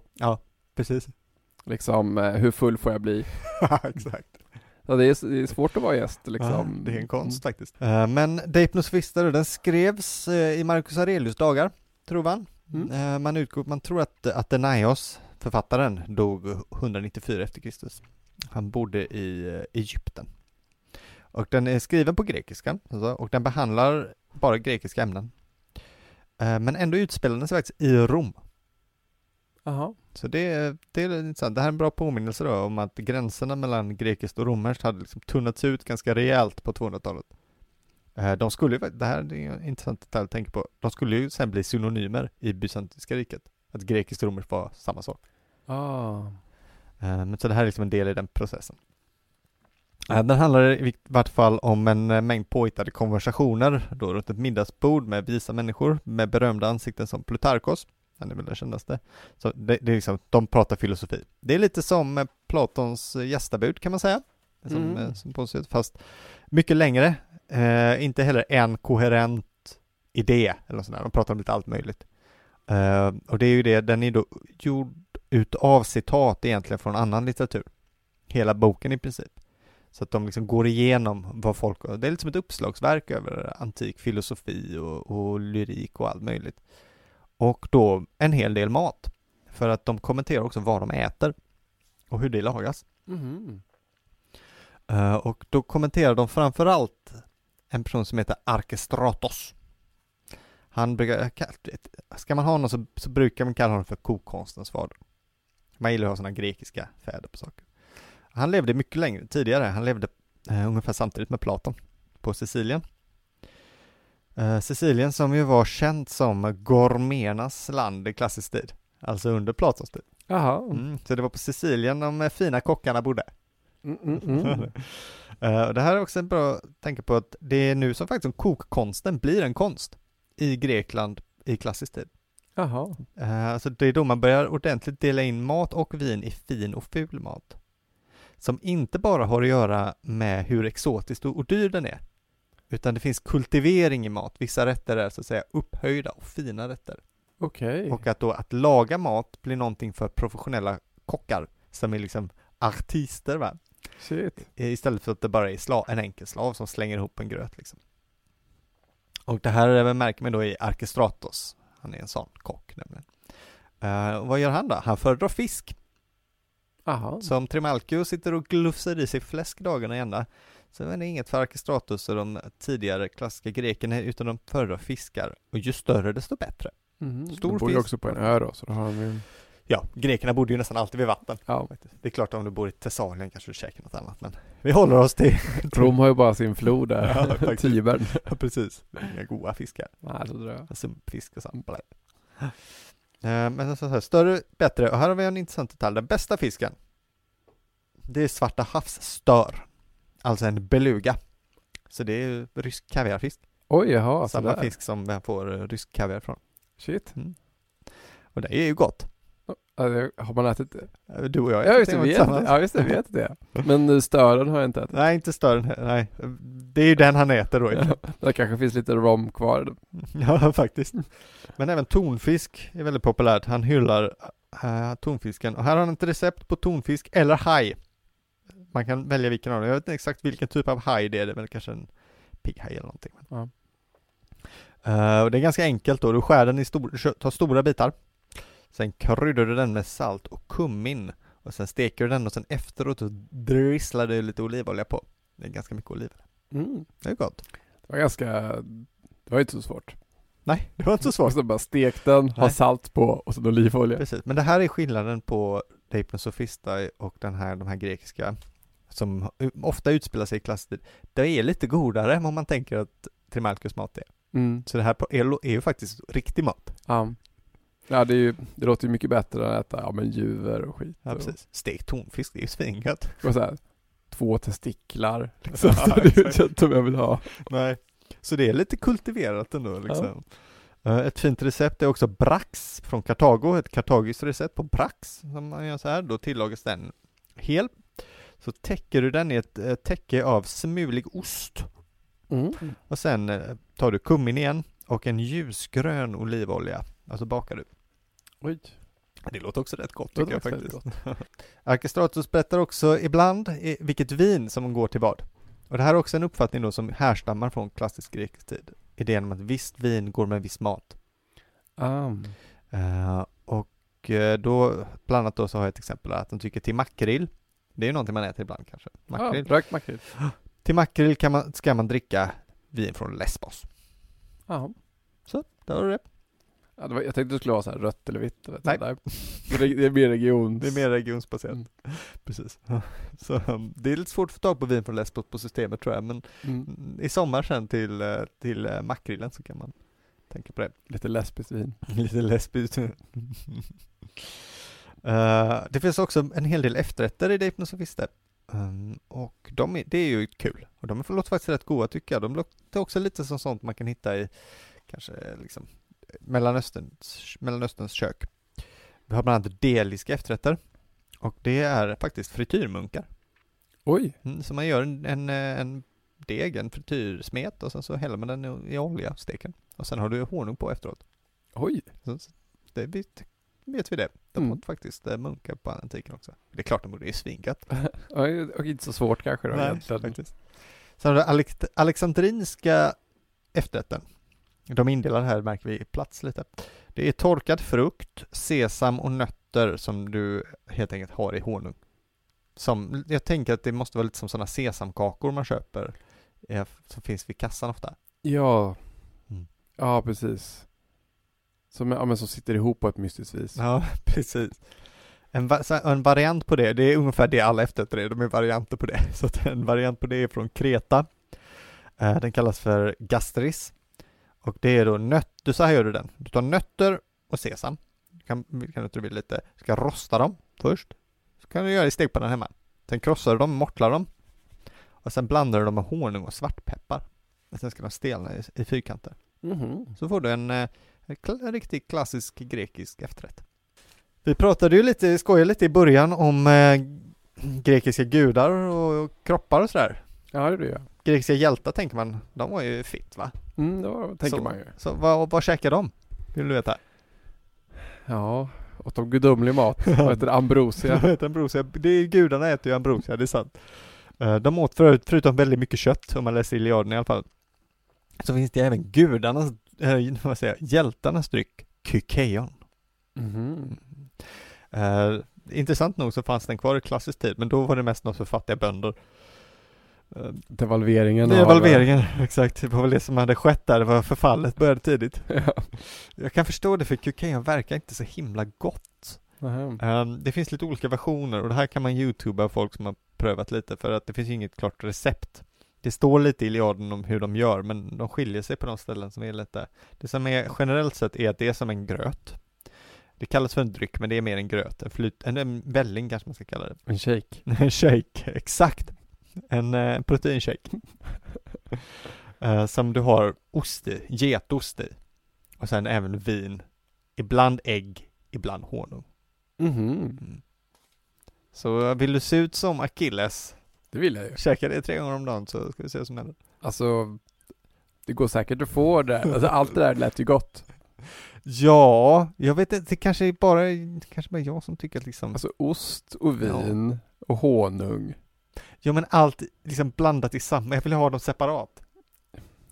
Precis. Liksom, eh, hur full får jag bli? exakt. Ja, det, är, det är svårt att vara gäst liksom. Ja, det är en konst faktiskt. Eh, men då, den skrevs eh, i Marcus Aurelius dagar, tror man. Mm. Man, utgår, man tror att Athenaios, författaren, dog 194 efter Kristus. Han bodde i eh, Egypten. Och den är skriven på grekiska, alltså, och den behandlar bara grekiska ämnen. Eh, men ändå utspelar den sig faktiskt i Rom. Jaha. Så det, är- det är intressant. Det här är en bra påminnelse då om att gränserna mellan grekiskt och romerskt hade liksom tunnats ut ganska rejält på 200-talet. Eh, De skulle ju, det här är en intressant detalj att tänka på, de skulle ju sen bli synonymer i bysantinska riket. Att grekiskt och romerskt var samma sak. Eh, Men så det här är liksom en del i den processen. Eh, Den handlar i vart fall om en eh, mängd påhittade konversationer då runt ett middagsbord med visa människor med berömda ansikten som Plutarkos. Han är väl den kändaste. Så det, det är liksom, de pratar filosofi. Det är lite som Platons gästabud kan man säga. Som, Mm. Pontius, fast mycket längre. Eh, inte heller en koherent idé eller något sånt där. De pratar om lite allt möjligt. Eh, och det är ju det, den är då gjord utav citat egentligen från annan litteratur. Hela boken i princip. Så att de liksom går igenom vad folk, det är lite som ett uppslagsverk över antik filosofi och, och lyrik och allt möjligt. Och då en hel del mat. För att de kommenterar också vad de äter och hur det lagas. Mhm. Eh, och då kommenterar de framförallt en person som heter Arkestratos. Han brukar, ska man ha någon så, så brukar man kalla honom för kokkonstens fader. Man gillar att ha sådana grekiska fäder på saker. Han levde mycket längre tidigare, han levde eh, ungefär samtidigt med Platon på Sicilien. Eh, Sicilien som ju var känt som gormernas land i klassisk tid, alltså under Platons tid. Jaha. Mm, så det var på Sicilien de eh, fina kockarna bodde. Mm, mm, mm. Eh, det här är också bra att tänka på att det är nu som faktiskt kokkonsten blir en konst i Grekland i klassisk tid. Jaha. Uh, alltså det är då man börjar ordentligt dela in mat och vin i fin och ful mat. Som inte bara har att göra med hur exotiskt och dyr den är. Utan det finns kultivering i mat. Vissa rätter är så att säga upphöjda och fina rätter. Okej. Och att då att laga mat blir någonting för professionella kockar som är liksom artister va. Shit. Istället för att det bara är slav, en enkel slav som slänger ihop en gröt liksom. Och det här märker man då i Arkestratos. Han är en sån kock nämligen. Och vad gör han då? Han föredrar fisk. Jaha. Så om Trimalchio sitter och glufsar i sig fläsk dagarna i ända så är det inget för Arkestratos och de tidigare klassiska grekerna utan de föredrar fiskar. Och ju större desto bättre. Mm. Stor de bor ju fisk. också på en ö då, så då har ju... ja, grekerna bodde ju nästan alltid vid vatten. Ja. Det är klart om du bor i Thessalien kanske du käkar något annat, men vi håller oss till... Rom har ju bara sin flod Ja, där, faktiskt. Tibern. Ja, precis. Inga goda fiskar. Nej, så tror jag. Sumpfisk och sånt. Eh, Men så här, större, bättre. Och här har vi en intressant detalj. Den bästa fisken. Det är svarta havsstör. Alltså en beluga. Så det är rysk kaviarfisk. Oj, jaha, Samma sådär. fisk som man får rysk kaviar från. Shit. Och det är ju gott. Ja, Har man ätit det? Eh, Du och jag Ja, just det, vi äter, ja, just det, vi äter det. Men eh, stören har jag inte ätit. Nej, inte stören. Nej, det är ju den han äter då. Det kanske finns lite rom kvar. Ja, faktiskt. Men även tonfisk är väldigt populärt. Han hyllar äh, tonfisken. Och här har han ett recept på tonfisk eller haj. Man kan välja vilken av dem. Jag vet inte exakt vilken typ av haj det är. Det är väl kanske en pigghaj eller någonting. Ja. Eh, och det är ganska enkelt då. Du skär den i stor, tar stora bitar. Sen kryddar du den med salt och kummin. Och sen steker du den och sen efteråt så drisslar du lite olivolja på. Det är ganska mycket oliver. Mm. Det är gott. Det var ganska, det var inte så svårt. Nej, det var inte så svårt. Och så bara stek den, ha Nej. salt på och så olivolja. Precis, men det här är skillnaden på Deipno Sofista och den här, de här grekiska som ofta utspelar sig i klasstid. Det är lite godare än vad man tänker att Trimalchus mat är. Mm. Så det här är ju faktiskt riktig mat. Ja. Ja, det, är ju, det låter ju mycket bättre än att äta ja, men juver och skit. Ja, och, precis. Stekt tonfisk, det är ju svingött. och så här, två testiklar. Liksom. Ja, det är ju kött som jag vill ha. Nej. Så det är lite kultiverat ändå liksom. Eh, Ett fint recept är också brax från Kartago, ett kartagiskt recept på brax som man gör så här, då tillagas den hel. Så täcker du den i ett eh, täcke av smulig ost Mm. och sen eh, tar du kummin igen och en ljusgrön olivolja, alltså bakar du. Oj. Det låter också rätt gott tycker jag faktiskt. Arkestratus berättar också ibland vilket vin som går till vad. Och det här är också en uppfattning då som härstammar från klassisk grekisk tid. Idén om att visst vin går med viss mat. Um. Eh, och eh, då, bland annat då så har jag ett exempel att de tycker till makrill, det är ju någonting man äter ibland kanske. Makrill. Ja, rökt makrill. Till makrill kan man, ska man dricka vin från Lesbos. Ja. Så, där har du det. Ja, var, jag tänkte det skulle vara så här rött eller vitt. Vet Nej. Nej. Det är mer regions... Det är mer regionsbaserat. Mm. Precis. Så um, det är lite svårt att få tag på vin från Lesbos på systemet tror jag, men Mm. i sommar sen till, eh, till eh, makrillen så kan man tänka på det. Lite lesbiskt vin. Lite lesbiskt. Eh, det finns också en hel del efterrätter i Deipno Sofiste. Um, och de är, det är ju kul. Och de låter faktiskt rätt goda tycker jag. De låter också lite som sånt man kan hitta i kanske liksom Mellanösterns, Mellanösterns kök. Vi har bland annat deliska efterrätter. Och det är faktiskt frityrmunkar. Oj. Mm, så man gör en, en, en deg, en frityrsmet och sen så häller man den i, olja, steker. Och sen har du honung på efteråt. Oj. Så, det vet, vet vi det. De Mm. åt faktiskt eh, munkar på antiken också. Det är klart de borde, det är svingött. Ja, Och inte så svårt kanske då egentligen. faktiskt. Sen har du Alex- alexandrinska efterrätten. De indelar här märker vi plats lite. Det är torkad frukt, sesam och nötter som du helt enkelt har i honung. Som, jag tänker att det måste vara lite som sådana sesamkakor man köper. eh, Som finns vid kassan ofta. Ja. Mm. Ja, precis. Som, ja, men som sitter ihop på ett mystiskt vis. Ja, precis. En, va- en variant på det, det är ungefär det alla efterrätter är, de är varianter på det. Så en variant på det är från Kreta. Eh, Den kallas för gastris. Och det är då nöt, du så här gör du den. Du tar nötter och sesam. Du kan, kan du vill lite, du ska rosta dem först. Så kan du göra i stekpannan hemma. Sen krossar du dem, mortlar dem. Och sen blandar du dem med honung och svartpeppar. Och sen ska de stelna i, i fyrkanter. Mhm. Så får du en, eh, en, en riktigt klassisk grekisk efterrätt. Vi pratade ju lite, skojade lite i början om eh, grekiska gudar och, och kroppar och sådär. Ja, det är det Grekiska hjältar tänker man, de var ju fit va? Mm, det var, tänker Så- man ju. Så vad, vad käkar de? Vill du veta? Ja, åt de gudomlig mat. Vad heter det? Ambrosia. Vet, ambrosia, det är, gudarna äter ju ambrosia, det är sant. Eh, De åt förut, förutom väldigt mycket kött, om man läser Iliaden i alla fall, så finns det även gudarnas, äh, vad säger jag, hjältarnas dryck, kykeion. Mhm. Eh, intressant nog så fanns den kvar i klassisk tid, men då var det mest något för fattiga bönder. Uh, Devalveringen av- Devalveringen, exakt. Det var väl det som hade skett där, det var förfallet började tidigt. Ja. Jag kan förstå det för kykeion verkar inte så himla gott. Ehm, det finns lite olika versioner och det här kan man youtuba folk som har prövat lite för att det finns inget klart recept. Det står lite i Iliaden om hur de gör, men de skiljer sig på de ställen som är lite Det som är generellt sett är att det är som en gröt. Det kallas för en dryck, men det är mer en gröt, en flyt, en, en välling kanske man ska kalla det. En shake. En shake, exakt. En eh, proteinshake. Eh, som du har ost i, getost i. Och sen även vin. Ibland ägg, ibland honung. Mhm. Mm. Så eh, vill du se ut som Achilles, Det vill jag ju. käka det tre gånger om dagen så ska vi se vad som händer. Alltså, det går säkert att få det. Alltså allt det där lät ju gott. Ja, jag vet inte, det kanske är bara, kanske bara jag som tycker att liksom, Alltså ost och vin och honung. Ja men allt liksom blandat i samma, jag vill ha dem separat.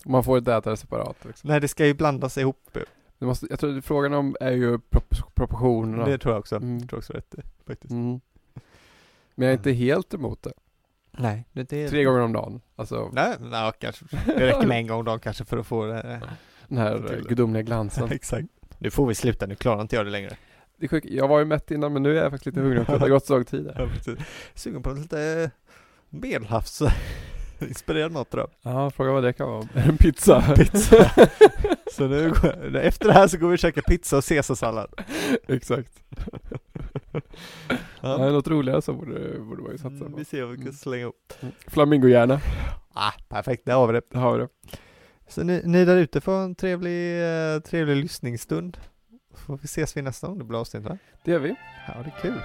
Man får inte äta det separat. Liksom. Nej, det ska ju blandas ihop. Det måste, jag tror frågan om är ju prop- proportionerna. Det tror jag också, Mm. jag tror också rätt faktiskt. Mm. Men jag är inte helt emot det. Nej, det är Tre gånger om dagen. Alltså Nej, nej, kanske. Det räcker med en gång om dagen kanske för att få det. den här gudomliga glansen. Exakt. Nu får vi sluta, nu klarar inte jag det längre. Det är sjukt. Jag var ju mätt innan men nu är jag faktiskt lite hungrig. Det har gått så lång tid. här. Sugen på lite medelhavs inspirerad mat då. Ja, fråga vad det kan vara. En pizza? Pizza. Så nu, går- efter det här så går vi och käkar pizza och caesarsallad. Exakt. Ja. Ja. något roligare så borde, borde man ju satsa Mm, på. vi ser vad vi kan Mm. slänga upp. Flamingohjärna. Ah, perfekt, där har vi det. Det har vi det. Så ni, ni där ute får en trevlig, eh, trevlig lyssningsstund. Får vi ses vid nästa gång det blir avsnitt va? Det gör vi. Ja, det är kul.